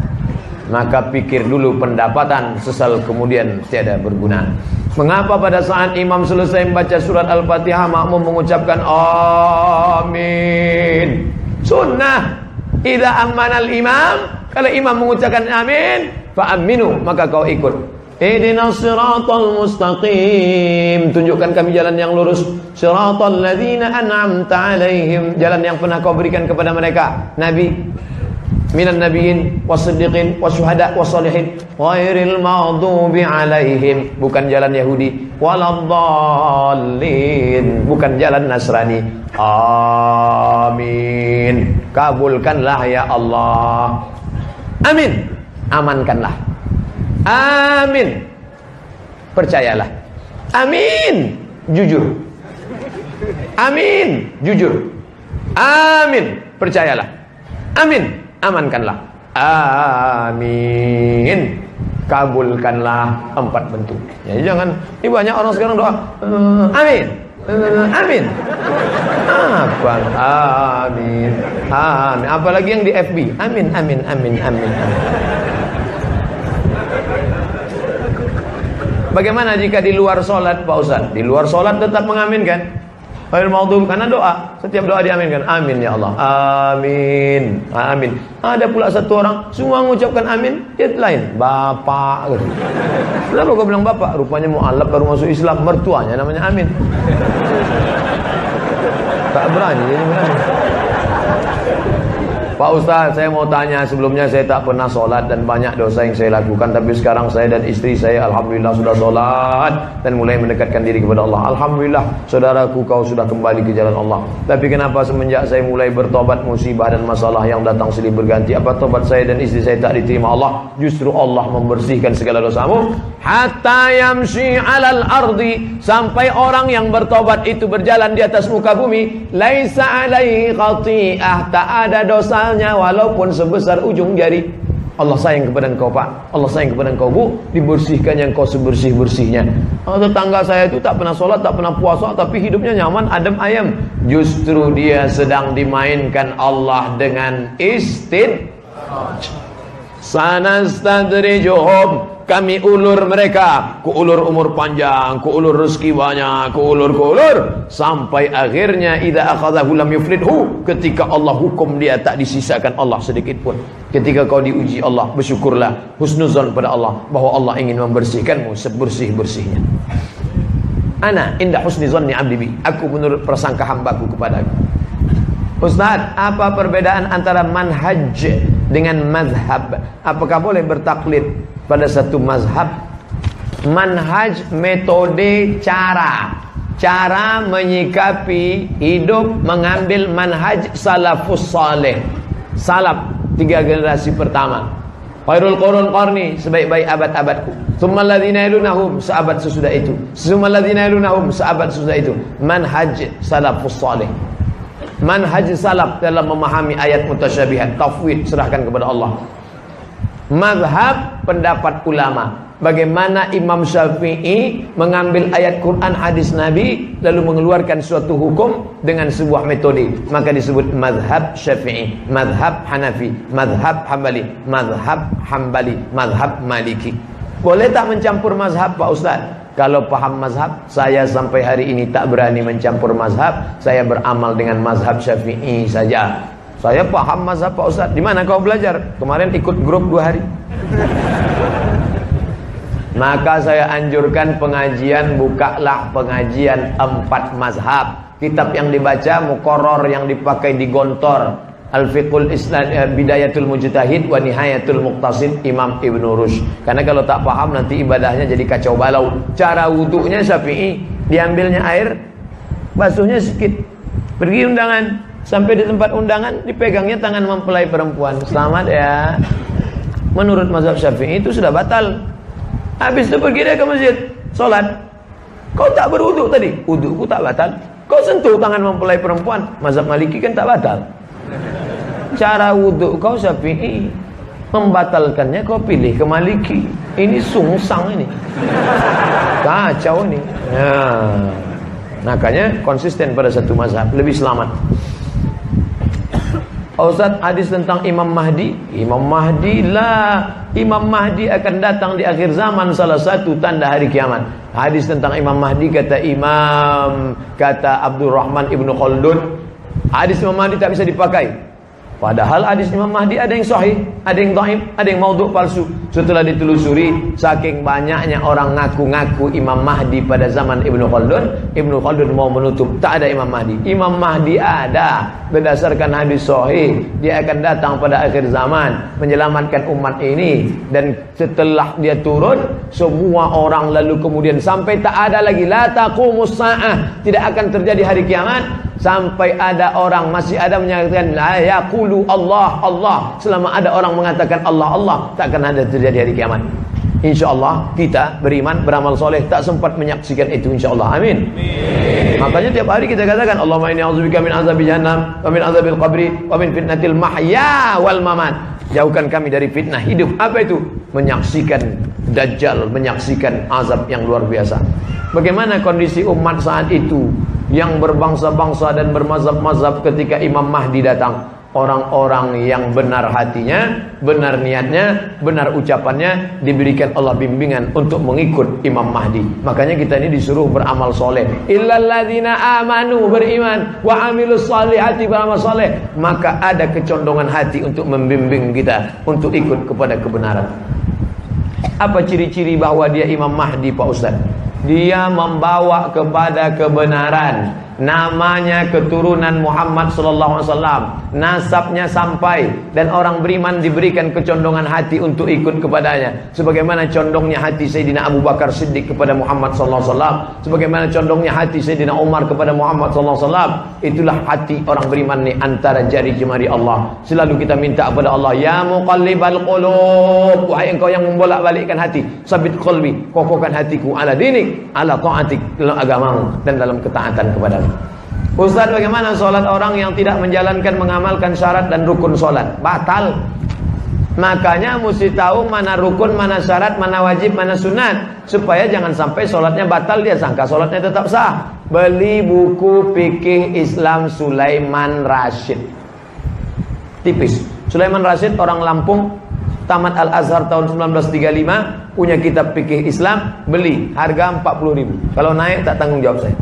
Maka pikir dulu pendapatan sesal kemudian tiada berguna. Mengapa pada saat imam selesai membaca surat Al-Fatihah makmum mengucapkan amin? Sunnah. Idza ammanal imam, kalau imam mengucapkan amin, fa aminu, maka kau ikut. Ihdinas siratal mustaqim. Tunjukkan kami jalan yang lurus. Siratal ladhina an'amta alaihim. Jalan yang pernah kau berikan kepada mereka. Nabi minan nabiyyin wasiddiqin wasyuhada wassalihin. Ghairil maghdubi alaihim. Bukan jalan Yahudi. Waladdallin. Bukan jalan Nasrani. Amin. Kabulkanlah ya Allah. Amin. Amankanlah amin. Percayalah. Amin. Jujur. Amin. Jujur. Amin. Percayalah. Amin. Amankanlah. Amin. Kabulkanlah empat bentuk. Ya jangan. Ini banyak orang sekarang doa uh, amin. Uh, amin. Apa amin. Amin. Apalagi yang di FB amin amin amin amin, amin. Bagaimana jika di luar sholat Pak Ustaz? Di luar sholat tetap mengaminkan maghdub karena doa. Setiap doa diaminkan. Amin ya Allah. Amin. Amin. Ada pula satu orang semua mengucapkan amin, dia lain. Bapak gitu. Kenapa kau bilang bapak? Rupanya mualaf baru masuk Islam, mertuanya namanya Amin. Tak berani ini berani. Pak Ustaz, saya mau tanya sebelumnya saya tak pernah sholat dan banyak dosa yang saya lakukan tapi sekarang saya dan istri saya Alhamdulillah sudah sholat dan mulai mendekatkan diri kepada Allah. Alhamdulillah saudaraku kau sudah kembali ke jalan Allah. Tapi kenapa semenjak saya mulai bertobat musibah dan masalah yang datang silih berganti apa tobat saya dan istri saya tak diterima Allah? Justru Allah membersihkan segala dosamu. Hatta yamshi alal ardi sampai orang yang bertobat itu berjalan di atas muka bumi laisa alaihi khati'ah tak ada dosa amalnya walaupun sebesar ujung jari. Allah sayang kepada engkau pak. Allah sayang kepada engkau bu. Dibersihkan yang kau sebersih-bersihnya. Oh, Tetangga saya itu tak pernah sholat Tak pernah puasa Tapi hidupnya nyaman Adem ayam Justru dia sedang dimainkan Allah dengan istid Sanastadrijuhum kami ulur mereka. Ku ulur umur panjang ku ulur rezeki banyak ku ulur ku ulur. Sampai akhirnya idza akhadhahu lam yuflidhu ketika Allah hukum dia tak disisakan Allah sedikit pun. Ketika kau diuji Allah bersyukurlah. Husnuzan pada Allah bahwa Allah ingin membersihkanmu sebersih-bersihnya. Ana indah husni zanni abdi bi. Aku menurut prasangka hambaku kepadaku. Ustaz, apa perbedaan antara manhaj dengan mazhab? Apakah boleh bertaklid pada satu mazhab? Manhaj metode cara. Cara menyikapi hidup mengambil manhaj salafus saleh. Salaf tiga generasi pertama. Khairul qurun qarni sebaik-baik abad-abadku. Tsumma alladziina yalunahum seabad sesudah itu. Tsumma alladziina yalunahum seabad sesudah itu. Manhaj salafus saleh manhaj salaf dalam memahami ayat mutasyabihat tafwid serahkan kepada Allah mazhab pendapat ulama bagaimana Imam Syafi'i mengambil ayat Quran hadis Nabi lalu mengeluarkan suatu hukum dengan sebuah metode maka disebut mazhab Syafi'i mazhab Hanafi mazhab Hambali mazhab Hambali mazhab Maliki boleh tak mencampur mazhab Pak Ustaz kalau paham mazhab, saya sampai hari ini tak berani mencampur mazhab. Saya beramal dengan mazhab syafi'i saja. Saya paham mazhab Pak Ustaz. Di mana kau belajar? Kemarin ikut grup dua hari. Maka saya anjurkan pengajian, bukalah pengajian empat mazhab. Kitab yang dibaca, mukoror yang dipakai di gontor. Al-Fiqhul Islam eh, Bidayatul Mujtahid wa Nihayatul Muqtasid Imam Ibn Rushd. Karena kalau tak paham nanti ibadahnya jadi kacau balau. Cara wuduknya Syafi'i, diambilnya air, basuhnya sedikit. Pergi undangan, sampai di tempat undangan dipegangnya tangan mempelai perempuan. Selamat ya. Menurut mazhab Syafi'i itu sudah batal. Habis itu pergi dia ke masjid, salat. Kau tak berwuduk tadi? Wudukku tak batal. Kau sentuh tangan mempelai perempuan. Mazhab Maliki kan tak batal. Cara wudhu kau syafi'i Membatalkannya kau pilih ke maliki Ini sungsang ini Kacau ini ya. Makanya konsisten pada satu mazhab Lebih selamat Ustaz hadis tentang Imam Mahdi? Imam Mahdi lah. Imam Mahdi akan datang di akhir zaman Salah satu tanda hari kiamat. Hadis tentang Imam Mahdi kata Imam Kata Abdul Rahman Ibnu Khaldun. Hadis Imam Mahdi tak bisa dipakai Padahal hadis Imam Mahdi ada yang sahih, ada yang dhaif, ada yang maudhu palsu. Setelah ditelusuri, saking banyaknya orang ngaku-ngaku Imam Mahdi pada zaman Ibnu Khaldun, Ibnu Khaldun mau menutup tak ada Imam Mahdi. Imam Mahdi ada berdasarkan hadis sahih. Dia akan datang pada akhir zaman menyelamatkan umat ini dan setelah dia turun, semua orang lalu kemudian sampai tak ada lagi la taqumus saah, tidak akan terjadi hari kiamat sampai ada orang masih ada menyatakan la yaqulu Allah Allah. Selama ada orang mengatakan Allah Allah tak akan ada terjadi hari kiamat. Insyaallah kita beriman beramal soleh tak sempat menyaksikan itu insyaallah. Amin. Amin. Makanya tiap hari kita katakan Allahumma inni a'udzubika min azabi jahannam wa min azabil qabri wa min fitnatil mahya wal mamat. Jauhkan kami dari fitnah hidup. Apa itu? Menyaksikan dajjal menyaksikan azab yang luar biasa. Bagaimana kondisi umat saat itu yang berbangsa-bangsa dan bermazhab-mazhab ketika Imam Mahdi datang. Orang-orang yang benar hatinya, benar niatnya, benar ucapannya diberikan Allah bimbingan untuk mengikut Imam Mahdi. Makanya kita ini disuruh beramal soleh. Illalladzina amanu beriman wa amilus salihati beramal soleh. Maka ada kecondongan hati untuk membimbing kita untuk ikut kepada kebenaran. Apa ciri-ciri bahwa dia Imam Mahdi Pak Ustaz? dia membawa kepada kebenaran namanya keturunan Muhammad sallallahu alaihi wasallam. Nasabnya sampai dan orang beriman diberikan kecondongan hati untuk ikut kepadanya. Sebagaimana condongnya hati Sayyidina Abu Bakar Siddiq kepada Muhammad sallallahu alaihi wasallam. Sebagaimana condongnya hati Sayyidina Umar kepada Muhammad sallallahu alaihi wasallam. Itulah hati orang beriman ni antara jari jemari Allah. Selalu kita minta kepada Allah ya muqallibal qulub. Wahai engkau yang membolak-balikkan hati sabit qalbi kokohkan hatiku ala dinik ala taatik dalam agamamu dan dalam ketaatan kepadamu Ustaz bagaimana solat orang yang tidak menjalankan mengamalkan syarat dan rukun solat? Batal. Makanya mesti tahu mana rukun mana syarat mana wajib mana sunat. Supaya jangan sampai solatnya batal dia sangka solatnya tetap sah. Beli buku fikih Islam Sulaiman Rashid. Tipis. Sulaiman Rashid orang Lampung tamat Al Azhar tahun 1935 punya kitab fikih Islam beli. Harga 40 ribu. Kalau naik tak tanggung jawab saya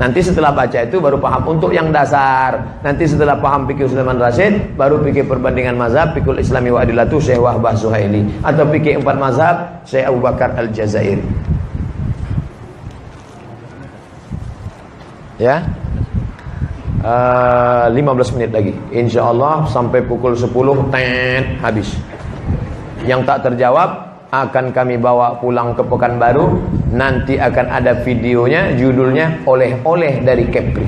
Nanti setelah baca itu baru paham untuk yang dasar. Nanti setelah paham fikih Sulaiman Rasid, baru fikih perbandingan mazhab, fikih Islami wa adilatu Syekh Wahbah Suhaili atau fikih empat mazhab Syekh Abu Bakar Al-Jazairi. Ya. Uh, eh, 15 menit lagi. Insya Allah sampai pukul 10 tet habis. Yang tak terjawab akan kami bawa pulang ke Pekanbaru. Nanti akan ada videonya judulnya oleh-oleh dari Kepri.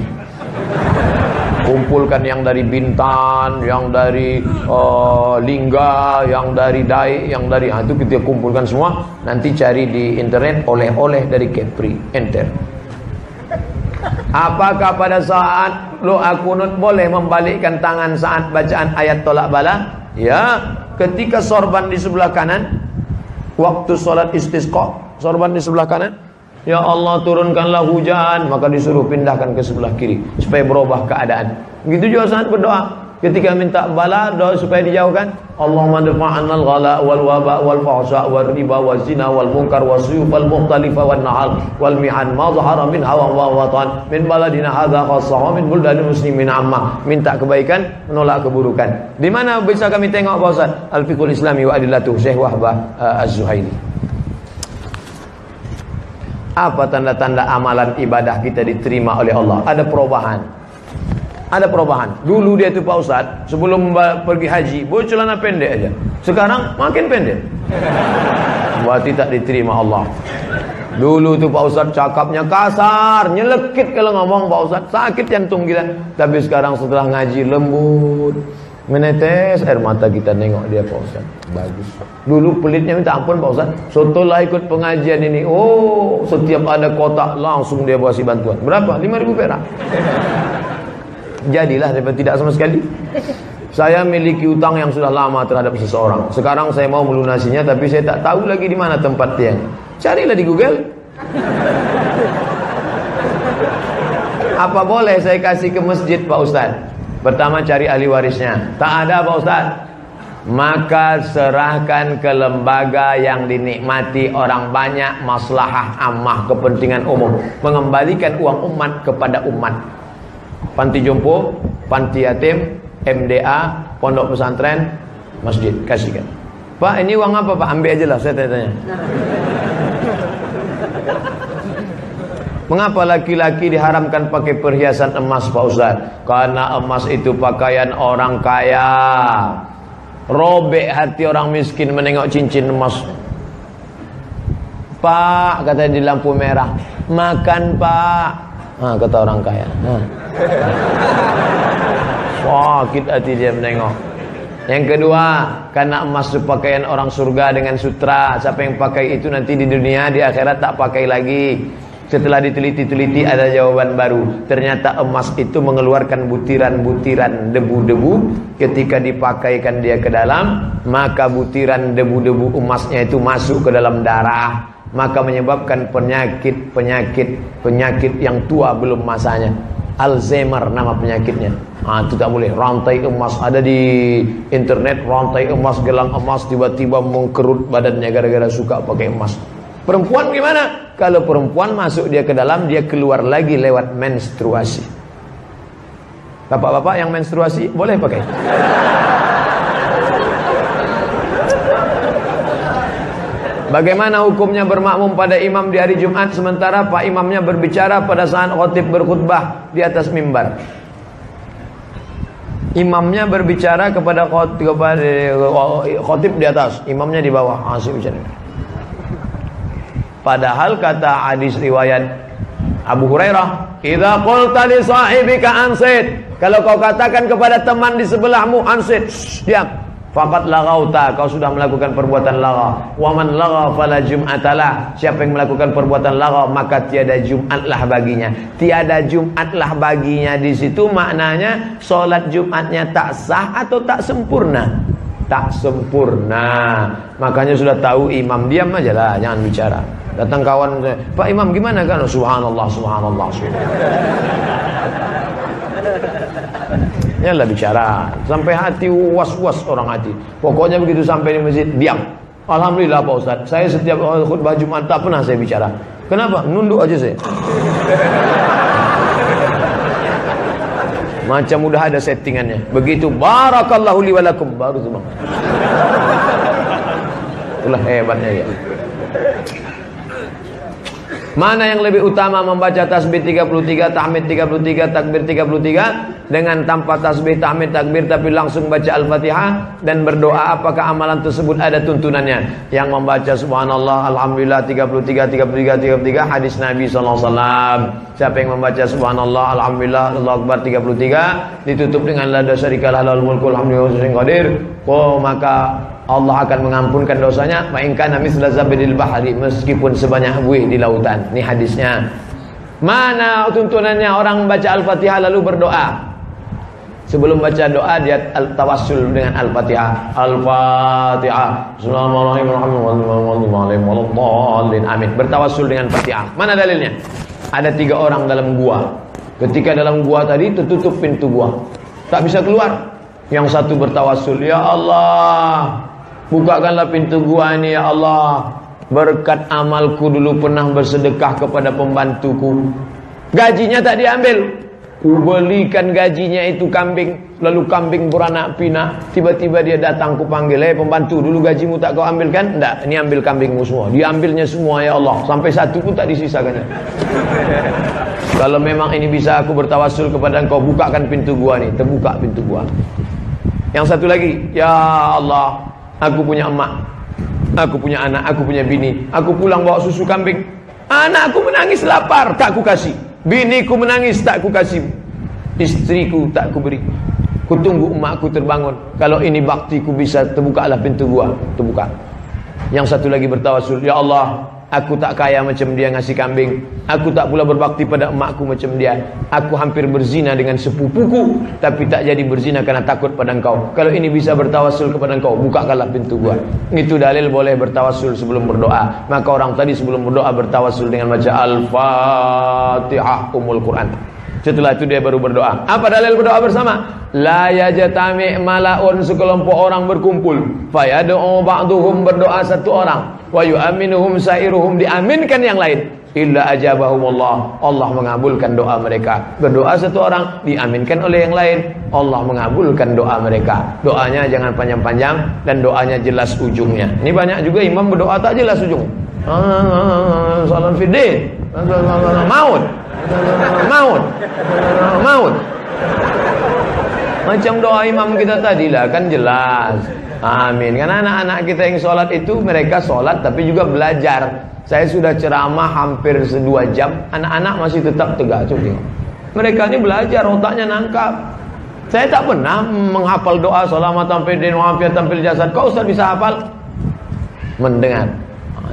Kumpulkan yang dari Bintan yang dari uh, Lingga yang dari Dai yang dari ah, itu kita kumpulkan semua. Nanti cari di internet oleh-oleh dari Kepri. Enter. Apakah pada saat lo akunut boleh membalikkan tangan saat bacaan ayat tolak bala? Ya ketika sorban di sebelah kanan Waktu sholat istisqa, sorban di sebelah kanan. Ya Allah turunkanlah hujan, maka disuruh pindahkan ke sebelah kiri supaya berubah keadaan. Begitu juga saat berdoa. Ketika minta bala doa supaya dijauhkan Allahumma dafa'anna al-ghala wal waba wal fahsya wal riba wal zina wal munkar wal suyuf wal mukhtalifa wal nahal wal mihan ma zahara min hawa wa watan. Min baladina hadha khassa min buldanil muslimin amma. Minta kebaikan menolak keburukan. Di mana bisa kami tengok Ustaz? Al-fiqhul islami wa adillatu Syekh Wahbah uh, Az-Zuhaili. Apa tanda-tanda amalan ibadah kita diterima oleh Allah? Ada perubahan ada perubahan. Dulu dia itu Pak Ustaz, sebelum pergi haji, boleh celana pendek aja. Sekarang makin pendek. Berarti tak diterima Allah. Dulu tu Pak Ustaz cakapnya kasar, nyelekit kalau ngomong Pak Ustaz, sakit jantung kita. Tapi sekarang setelah ngaji lembut, menetes air mata kita nengok dia Pak Ustaz. Bagus. Dulu pelitnya minta ampun Pak Ustaz. Setelah ikut pengajian ini, oh setiap ada kotak langsung dia kasih bantuan. Berapa? 5000 perak jadilah daripada tidak sama sekali. Saya miliki utang yang sudah lama terhadap seseorang. Sekarang saya mau melunasinya tapi saya tak tahu lagi di mana tempat dia. Carilah di Google. Apa boleh saya kasih ke masjid Pak Ustaz? Pertama cari ahli warisnya. Tak ada Pak Ustaz. Maka serahkan ke lembaga yang dinikmati orang banyak maslahah ammah kepentingan umum. Mengembalikan uang umat kepada umat. Panti jompo, panti yatim, MDA, pondok pesantren, masjid, kasihkan. Pak, ini uang apa Pak? Ambil aja lah, saya tanya. Mengapa laki-laki diharamkan pakai perhiasan emas Pak Ustaz? Karena emas itu pakaian orang kaya. Robek hati orang miskin menengok cincin emas. Pak, kata di lampu merah. Makan Pak. Ha, kata orang kaya. Ha. Sakit hati dia menengok. Yang kedua, karena emas itu pakaian orang surga dengan sutra. Siapa yang pakai itu nanti di dunia, di akhirat tak pakai lagi. Setelah diteliti-teliti ada jawaban baru. Ternyata emas itu mengeluarkan butiran-butiran debu-debu. Ketika dipakaikan dia ke dalam, maka butiran debu-debu emasnya itu masuk ke dalam darah. Maka menyebabkan penyakit-penyakit penyakit yang tua belum masanya. Alzheimer nama penyakitnya. Ah itu tak boleh. Rantai emas ada di internet, rantai emas, gelang emas tiba-tiba mengkerut badannya gara-gara suka pakai emas. Perempuan gimana? Kalau perempuan masuk dia ke dalam, dia keluar lagi lewat menstruasi. Bapak-bapak yang menstruasi boleh pakai. Bagaimana hukumnya bermakmum pada imam di hari Jumat sementara Pak imamnya berbicara pada saat khotib berkhutbah di atas mimbar. Imamnya berbicara kepada khotib, di atas, imamnya di bawah. Bicara. Padahal kata hadis riwayat Abu Hurairah, "Idza qulta li sahibika ansit." Kalau kau katakan kepada teman di sebelahmu ansit, diam. Fakat lagauta, kau sudah melakukan perbuatan laga. Wa man laga fala jum'atalah. Siapa yang melakukan perbuatan laga, maka tiada Jumatlah baginya. Tiada Jumatlah baginya di situ maknanya solat Jumatnya tak sah atau tak sempurna. Tak sempurna. Makanya sudah tahu imam diam aja lah, jangan bicara. Datang kawan Pak Imam gimana kan? Subhanallah, subhanallah, subhanallah. Ya lah bicara. Sampai hati was-was orang hati Pokoknya begitu sampai di masjid Diam. Alhamdulillah Pak Ustaz. Saya setiap khutbah Jumat tak pernah saya bicara. Kenapa? Nunduk aja saya. Macam udah ada settingannya. Begitu Barakallahu liwalakum Baru bang Itulah hebatnya ya Mana yang lebih utama membaca tasbih 33, tahmid 33, takbir 33 dengan tanpa tasbih, tahmid, takbir tapi langsung baca Al-Fatihah dan berdoa apakah amalan tersebut ada tuntunannya? Yang membaca subhanallah, alhamdulillah 33, 33, 33 hadis Nabi SAW. Siapa yang membaca subhanallah, alhamdulillah, Allah Akbar 33 ditutup dengan la syarikalah lahul mulku alhamdulillah qadir. Oh maka Allah akan mengampunkan dosanya mainkan misla zabidil bahari meskipun sebanyak buih di lautan. Ini hadisnya. Mana tuntunannya orang membaca Al-Fatihah lalu berdoa? Sebelum baca doa dia tawassul dengan Al-Fatihah. Al-Fatihah. Bismillahirrahmanirrahim. Amin. Bertawassul dengan Fatihah. Mana dalilnya? Ada tiga orang dalam gua. Ketika dalam gua tadi tertutup pintu gua. Tak bisa keluar. Yang satu bertawassul, Ya Allah, Bukakanlah pintu gua ini ya Allah. Berkat amalku dulu pernah bersedekah kepada pembantuku. Gajinya tak diambil. Kubelikan gajinya itu kambing. Lalu kambing beranak pinak. Tiba-tiba dia datang ku panggil Eh pembantu dulu gajimu tak kau ambil kan Tak ini ambil kambingmu semua. Diambilnya semua ya Allah. Sampai satu pun tak disisakan. Kalau memang ini bisa aku bertawasul kepada engkau Bukakan pintu gua ni Terbuka pintu gua. Yang satu lagi Ya Allah Aku punya emak. Aku punya anak, aku punya bini. Aku pulang bawa susu kambing. Anakku menangis lapar, tak ku kasih. Biniku menangis, tak ku kasih. Istriku tak ku beri. Ku tunggu emakku terbangun. Kalau ini baktiku bisa terbuka lah pintu gua. Terbuka. Yang satu lagi bertawasul. Ya Allah Aku tak kaya macam dia ngasih kambing. Aku tak pula berbakti pada emakku macam dia. Aku hampir berzina dengan sepupuku Tapi tak jadi berzina karena takut pada engkau. Kalau ini bisa bertawasul kepada engkau Bukakanlah pintu gua. Itu dalil boleh bertawasul sebelum berdoa. Maka orang tadi sebelum berdoa bertawasul dengan baca Al-Fatihah Umul Quran. Setelah itu dia baru berdoa. Apa dalil berdoa bersama? La yajatami malaun sekelompok orang berkumpul. Fayadu'u ba'duhum berdoa satu orang wa yu'minuhum sairuhum. Diaminkan yang lain. Illa ajabahum Allah Allah mengabulkan doa mereka. Berdoa satu orang diaminkan oleh yang lain. Allah mengabulkan doa mereka. Doanya jangan panjang-panjang dan doanya jelas ujungnya. Ini banyak juga imam berdoa tak jelas ujung. Salam fidin maut. Maut. Maut macam doa imam kita tadi lah kan jelas. Amin. Karena anak-anak kita yang sholat itu mereka sholat tapi juga belajar. Saya sudah ceramah hampir sedua jam, anak-anak masih tetap tegak. Coba Mereka ini belajar, otaknya nangkap. Saya tak pernah menghafal doa salamatan fid din wa tampil jasad. Kau Ustaz bisa hafal? Mendengar.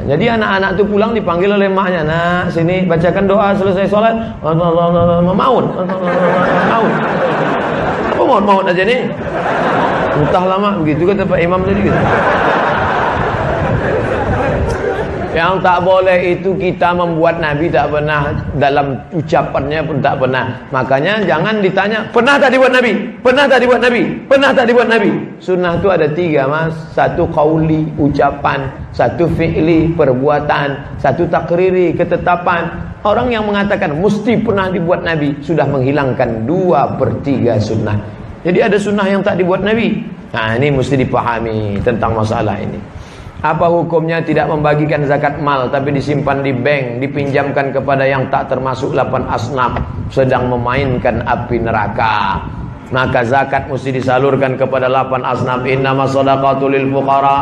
Jadi anak-anak itu pulang dipanggil oleh maknya. Nah, sini bacakan doa selesai sholat. Maut. Maut aja nih. Entah lama begitu kata Pak Imam tadi gitu. Yang tak boleh itu kita membuat Nabi tak pernah dalam ucapannya pun tak pernah. Makanya jangan ditanya, pernah tak dibuat Nabi? Pernah tak dibuat Nabi? Pernah tak dibuat Nabi? Sunnah itu ada tiga mas. Satu kauli, ucapan. Satu fi'li, perbuatan. Satu takriri, ketetapan. Orang yang mengatakan mesti pernah dibuat Nabi sudah menghilangkan dua per tiga sunnah. Jadi ada sunnah yang tak dibuat Nabi. Nah ini mesti dipahami tentang masalah ini. Apa hukumnya tidak membagikan zakat mal tapi disimpan di bank, dipinjamkan kepada yang tak termasuk 8 asnaf sedang memainkan api neraka. Maka zakat mesti disalurkan kepada 8 asnaf. Innama sadaqatu lil fuqara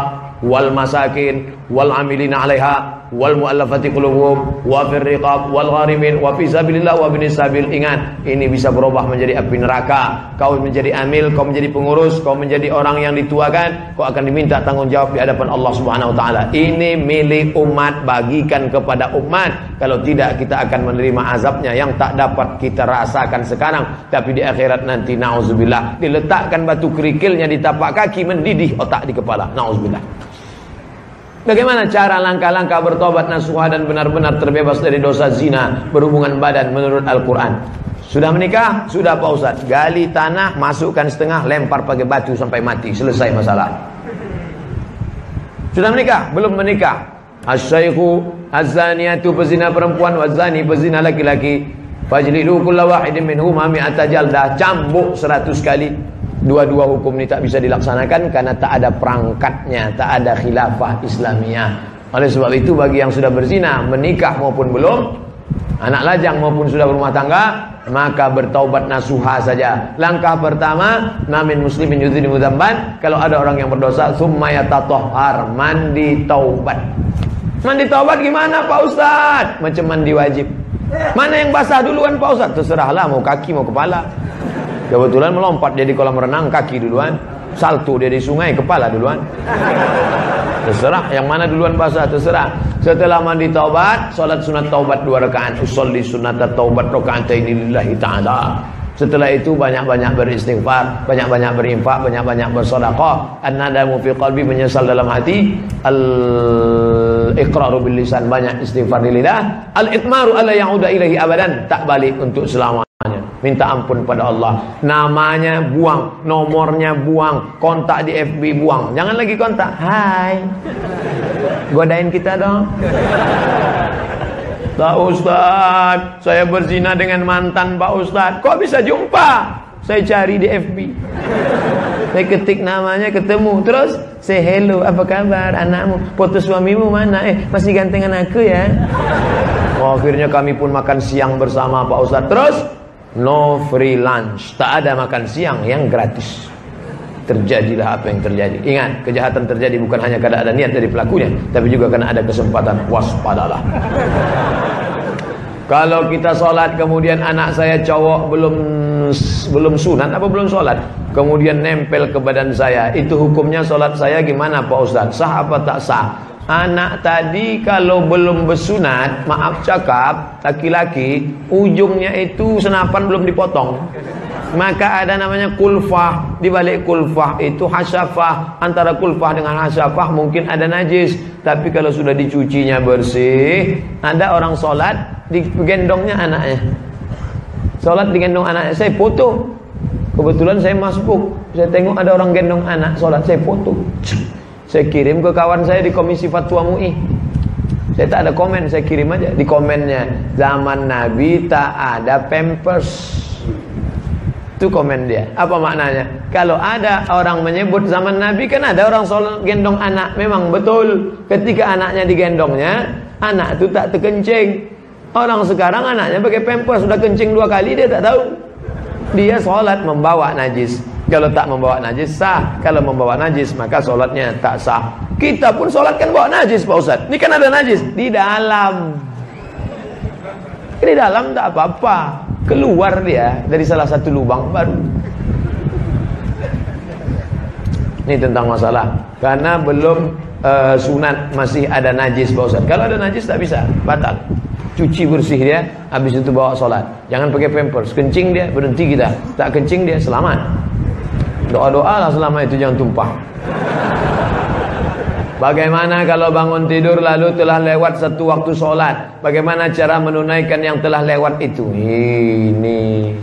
wal masakin wal amilina 'alaiha wal muallafati qulubuhum wa fir riqab wal gharimin wa fi sabilillah wa bin sabil ingat ini bisa berubah menjadi api neraka. Kau menjadi amil kau menjadi pengurus kau menjadi orang yang dituakan kau akan diminta tanggung jawab di hadapan Allah Subhanahu wa taala. Ini milik umat bagikan kepada umat. Kalau tidak kita akan menerima azabnya yang tak dapat kita rasakan sekarang. Tapi di akhirat nanti nauzubillah diletakkan batu kerikilnya di tapak kaki mendidih otak di kepala. Nauzubillah Bagaimana cara langkah-langkah bertobat nasuha dan benar-benar terbebas dari dosa zina berhubungan badan menurut Al-Quran? Sudah menikah? Sudah Pak Ustaz. Gali tanah, masukkan setengah, lempar pakai batu sampai mati. Selesai masalah. Sudah menikah? Belum menikah. Asyaihu azaniyatu pezina perempuan wazani pezina laki-laki. Fajlidu kulla wahidin minhuma mi'ata jaldah. Cambuk seratus kali. Dua-dua hukum ini tak bisa dilaksanakan karena tak ada perangkatnya, tak ada khilafah Islamiyah. Oleh sebab itu bagi yang sudah berzina, menikah maupun belum, anak lajang maupun sudah berumah tangga, maka bertaubat nasuha saja. Langkah pertama, namin muslimin yudhini mudamban, kalau ada orang yang berdosa, summa yatatohar, mandi taubat. Mandi taubat gimana Pak Ustaz? Macam mandi wajib. Mana yang basah duluan Pak Ustaz? Terserahlah mau kaki mau kepala. Kebetulan melompat dia di kolam renang kaki duluan, salto dia di sungai kepala duluan. Terserah yang mana duluan basah terserah. Setelah mandi taubat, salat sunat taubat dua rakaat, usolli sunat taubat ini lillahi taala. Setelah itu banyak-banyak beristighfar, banyak-banyak berinfak, banyak-banyak bersedekah. An-nadamu fi qalbi menyesal dalam hati. Al-iqraru bil lisan banyak istighfar di lidah. Al-itmaru alla ya'uda ilaihi abadan, tak balik untuk selamanya. Minta ampun pada Allah. Namanya buang, nomornya buang, kontak di FB buang. Jangan lagi kontak. Hai. Godain kita dong. Pak Ustaz, saya berzina dengan mantan Pak Ustaz. Kok bisa jumpa? Saya cari di FB. Saya ketik namanya ketemu. Terus say hello, apa kabar anakmu? Foto suamimu mana? Eh, masih gantengan aku ya. Oh, akhirnya kami pun makan siang bersama Pak Ustaz. Terus no free lunch. Tak ada makan siang yang gratis terjadilah apa yang terjadi. Ingat, kejahatan terjadi bukan hanya karena ada niat dari pelakunya, tapi juga karena ada kesempatan. Waspadalah. Kalau kita sholat kemudian anak saya cowok belum belum sunat apa belum sholat kemudian nempel ke badan saya itu hukumnya sholat saya gimana Pak Ustaz sah apa tak sah anak tadi kalau belum bersunat maaf cakap laki-laki ujungnya itu senapan belum dipotong. Maka ada namanya kulfah. Di balik kulfah itu hasyafah. Antara kulfah dengan hasyafah mungkin ada najis. Tapi kalau sudah dicucinya bersih ada orang sholat digendongnya anaknya. Sholat digendong anaknya. Saya foto. Kebetulan saya masuk saya tengok ada orang gendong anak sholat saya foto Saya kirim ke kawan saya di Komisi Fatwa MUI. Saya tak ada komen, saya kirim aja di komennya. Zaman Nabi tak ada pampers. Itu komen dia. Apa maknanya? Kalau ada orang menyebut zaman Nabi kan ada orang soal gendong anak. Memang betul. Ketika anaknya digendongnya, anak itu tak terkencing. Orang sekarang anaknya pakai pampers sudah kencing dua kali dia tak tahu. Dia sholat membawa najis. Kalau tak membawa najis sah. Kalau membawa najis maka sholatnya tak sah. Kita pun sholat kan bawa najis Pak Ustaz. Ini kan ada najis di dalam. Di dalam tak apa-apa. Keluar dia dari salah satu lubang baru. Ini tentang masalah. Karena belum uh, sunat masih ada najis Pak Ustaz. Kalau ada najis tak bisa, batal. Cuci bersih dia, habis itu bawa sholat. Jangan pakai pampers. Kencing dia, berhenti kita. Tak kencing dia, selamat. Doa-doa lah selama itu jangan tumpah. Bagaimana kalau bangun tidur lalu telah lewat satu waktu sholat? Bagaimana cara menunaikan yang telah lewat itu? Ini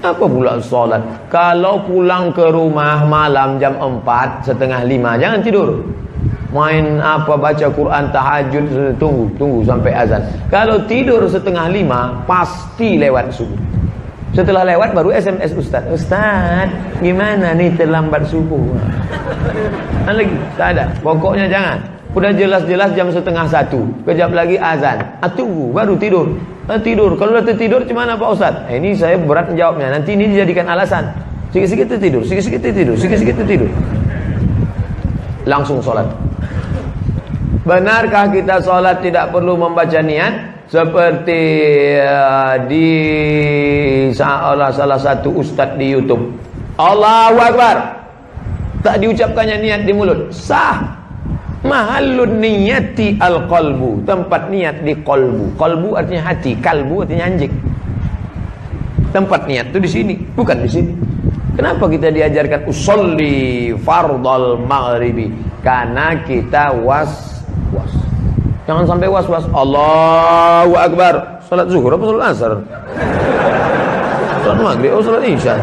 apa pula sholat? Kalau pulang ke rumah malam jam 4 setengah 5 jangan tidur. Main apa baca Quran tahajud tunggu tunggu sampai azan. Kalau tidur setengah 5 pasti lewat subuh. Setelah lewat baru SMS Ustaz. Ustaz, gimana nih terlambat subuh? Nah, lagi, tak ada. Pokoknya jangan. Udah jelas-jelas jam setengah satu. Kejap lagi azan. Ah, tunggu, baru tidur. Ah, tidur. Kalau udah tertidur, gimana Pak Ustaz? Eh, ini saya berat menjawabnya. Nanti ini dijadikan alasan. Sikit-sikit tertidur, sikit-sikit tertidur, sikit-sikit tertidur. Langsung sholat. Benarkah kita sholat tidak perlu membaca niat? Seperti uh, di salah salah satu ustaz di YouTube. Allahu Akbar. Tak diucapkannya niat di mulut. Sah. Mahallun niyati al-qalbu. Tempat niat di qalbu. Qalbu artinya hati, kalbu artinya anjing. Tempat niat itu di sini, bukan di sini. Kenapa kita diajarkan usolli fardal maghribi? Karena kita was Jangan sampai was-was. Allahu Akbar. Salat zuhur apa salat asar? Salat maghrib atau salat isya?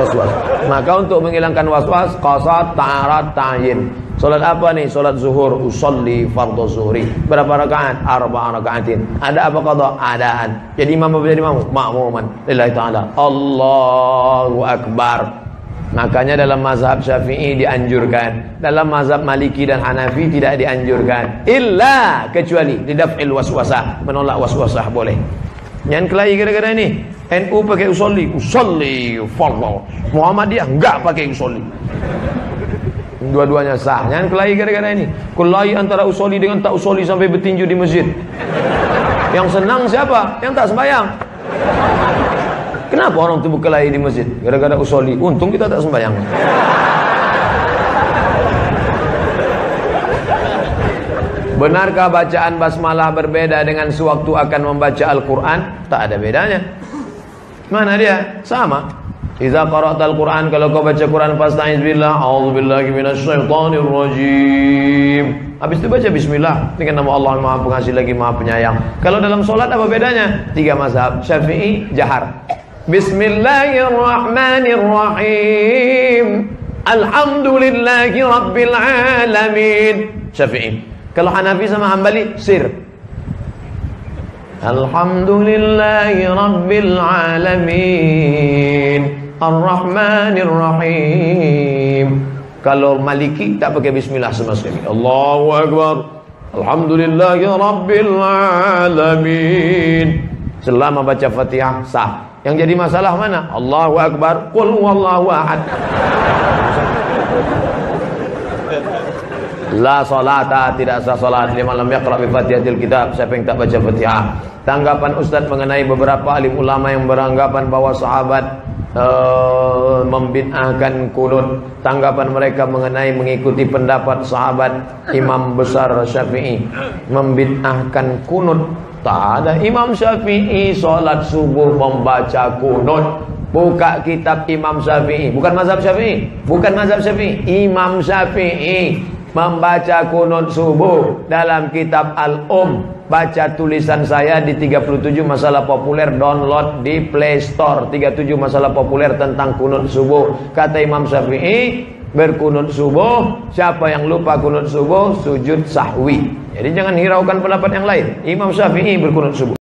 Was-was. Maka untuk menghilangkan was-was, qasad, ta'arat, ta'yin. Salat apa nih? Salat zuhur, usolli fardhu zuhri. Berapa rakaat? Arba rakaatin. Ada apa qada? Adaan. Jadi imam apa jadi imam? Makmuman. Lillahi ta'ala. Allahu Akbar. Makanya dalam mazhab syafi'i dianjurkan. Dalam mazhab maliki dan hanafi tidak dianjurkan. Illa kecuali Didaf'il waswasah. Menolak waswasah boleh. Yang kelahi gara-gara ini NU pakai usolli. Usolli fardu Muhammadiyah enggak pakai usolli. Dua-duanya sah. Jangan kelahi gara-gara ini Kelahi antara usolli dengan tak usolli Sampai bertinju di masjid. Yang senang siapa? Yang tak sembahyang Kenapa orang itu berkelahi di masjid? Gara-gara usoli. Untung kita tak sembahyang. Benarkah bacaan basmalah berbeda dengan sewaktu akan membaca Al-Quran? Tak ada bedanya. Mana dia? Sama. Iza qara'ta al-Quran kalau kau baca Quran fasta'iz billah a'udzu billahi minasyaitonir rajim. Habis itu baca bismillah dengan nama Allah Maha Pengasih lagi Maha Penyayang. Kalau dalam solat apa bedanya? Tiga mazhab. Syafi'i jahar. Bismillahirrahmanirrahim. Alhamdulillahi rabbil alamin. Syafi'i. Kalau Hanafi sama Hambali sir. Alhamdulillahi rabbil alamin. Ar-Rahmanir-Rahim. Kalau Maliki tak pakai bismillah sama sekali. Allahu akbar. Alhamdulillahi rabbil alamin. Selama baca Fatihah sah. Yang jadi masalah mana? Allahu Akbar, Qul huwallahu ahad. La salata tidak sah salat liman lam yaqra bi Fatihatil Kitab. Siapa yang tak baca Fatihah? Tanggapan Ustaz mengenai beberapa alim ulama yang beranggapan bahwa sahabat uh, membid'ahkan kunut. Tanggapan mereka mengenai mengikuti pendapat sahabat Imam besar Syafi'i membid'ahkan kunut ada Imam Syafi'i solat subuh membaca kunut. Buka kitab Imam Syafi'i. Bukan mazhab Syafi'i. Bukan mazhab Syafi'i. Imam Syafi'i membaca kunut subuh dalam kitab Al-Um. Baca tulisan saya di 37 masalah populer download di Play Store. 37 masalah populer tentang kunut subuh. Kata Imam Syafi'i, berkunut subuh. Siapa yang lupa kunut subuh, sujud sahwi. Jadi jangan hiraukan pendapat yang lain. Imam Syafi'i berkunut subuh.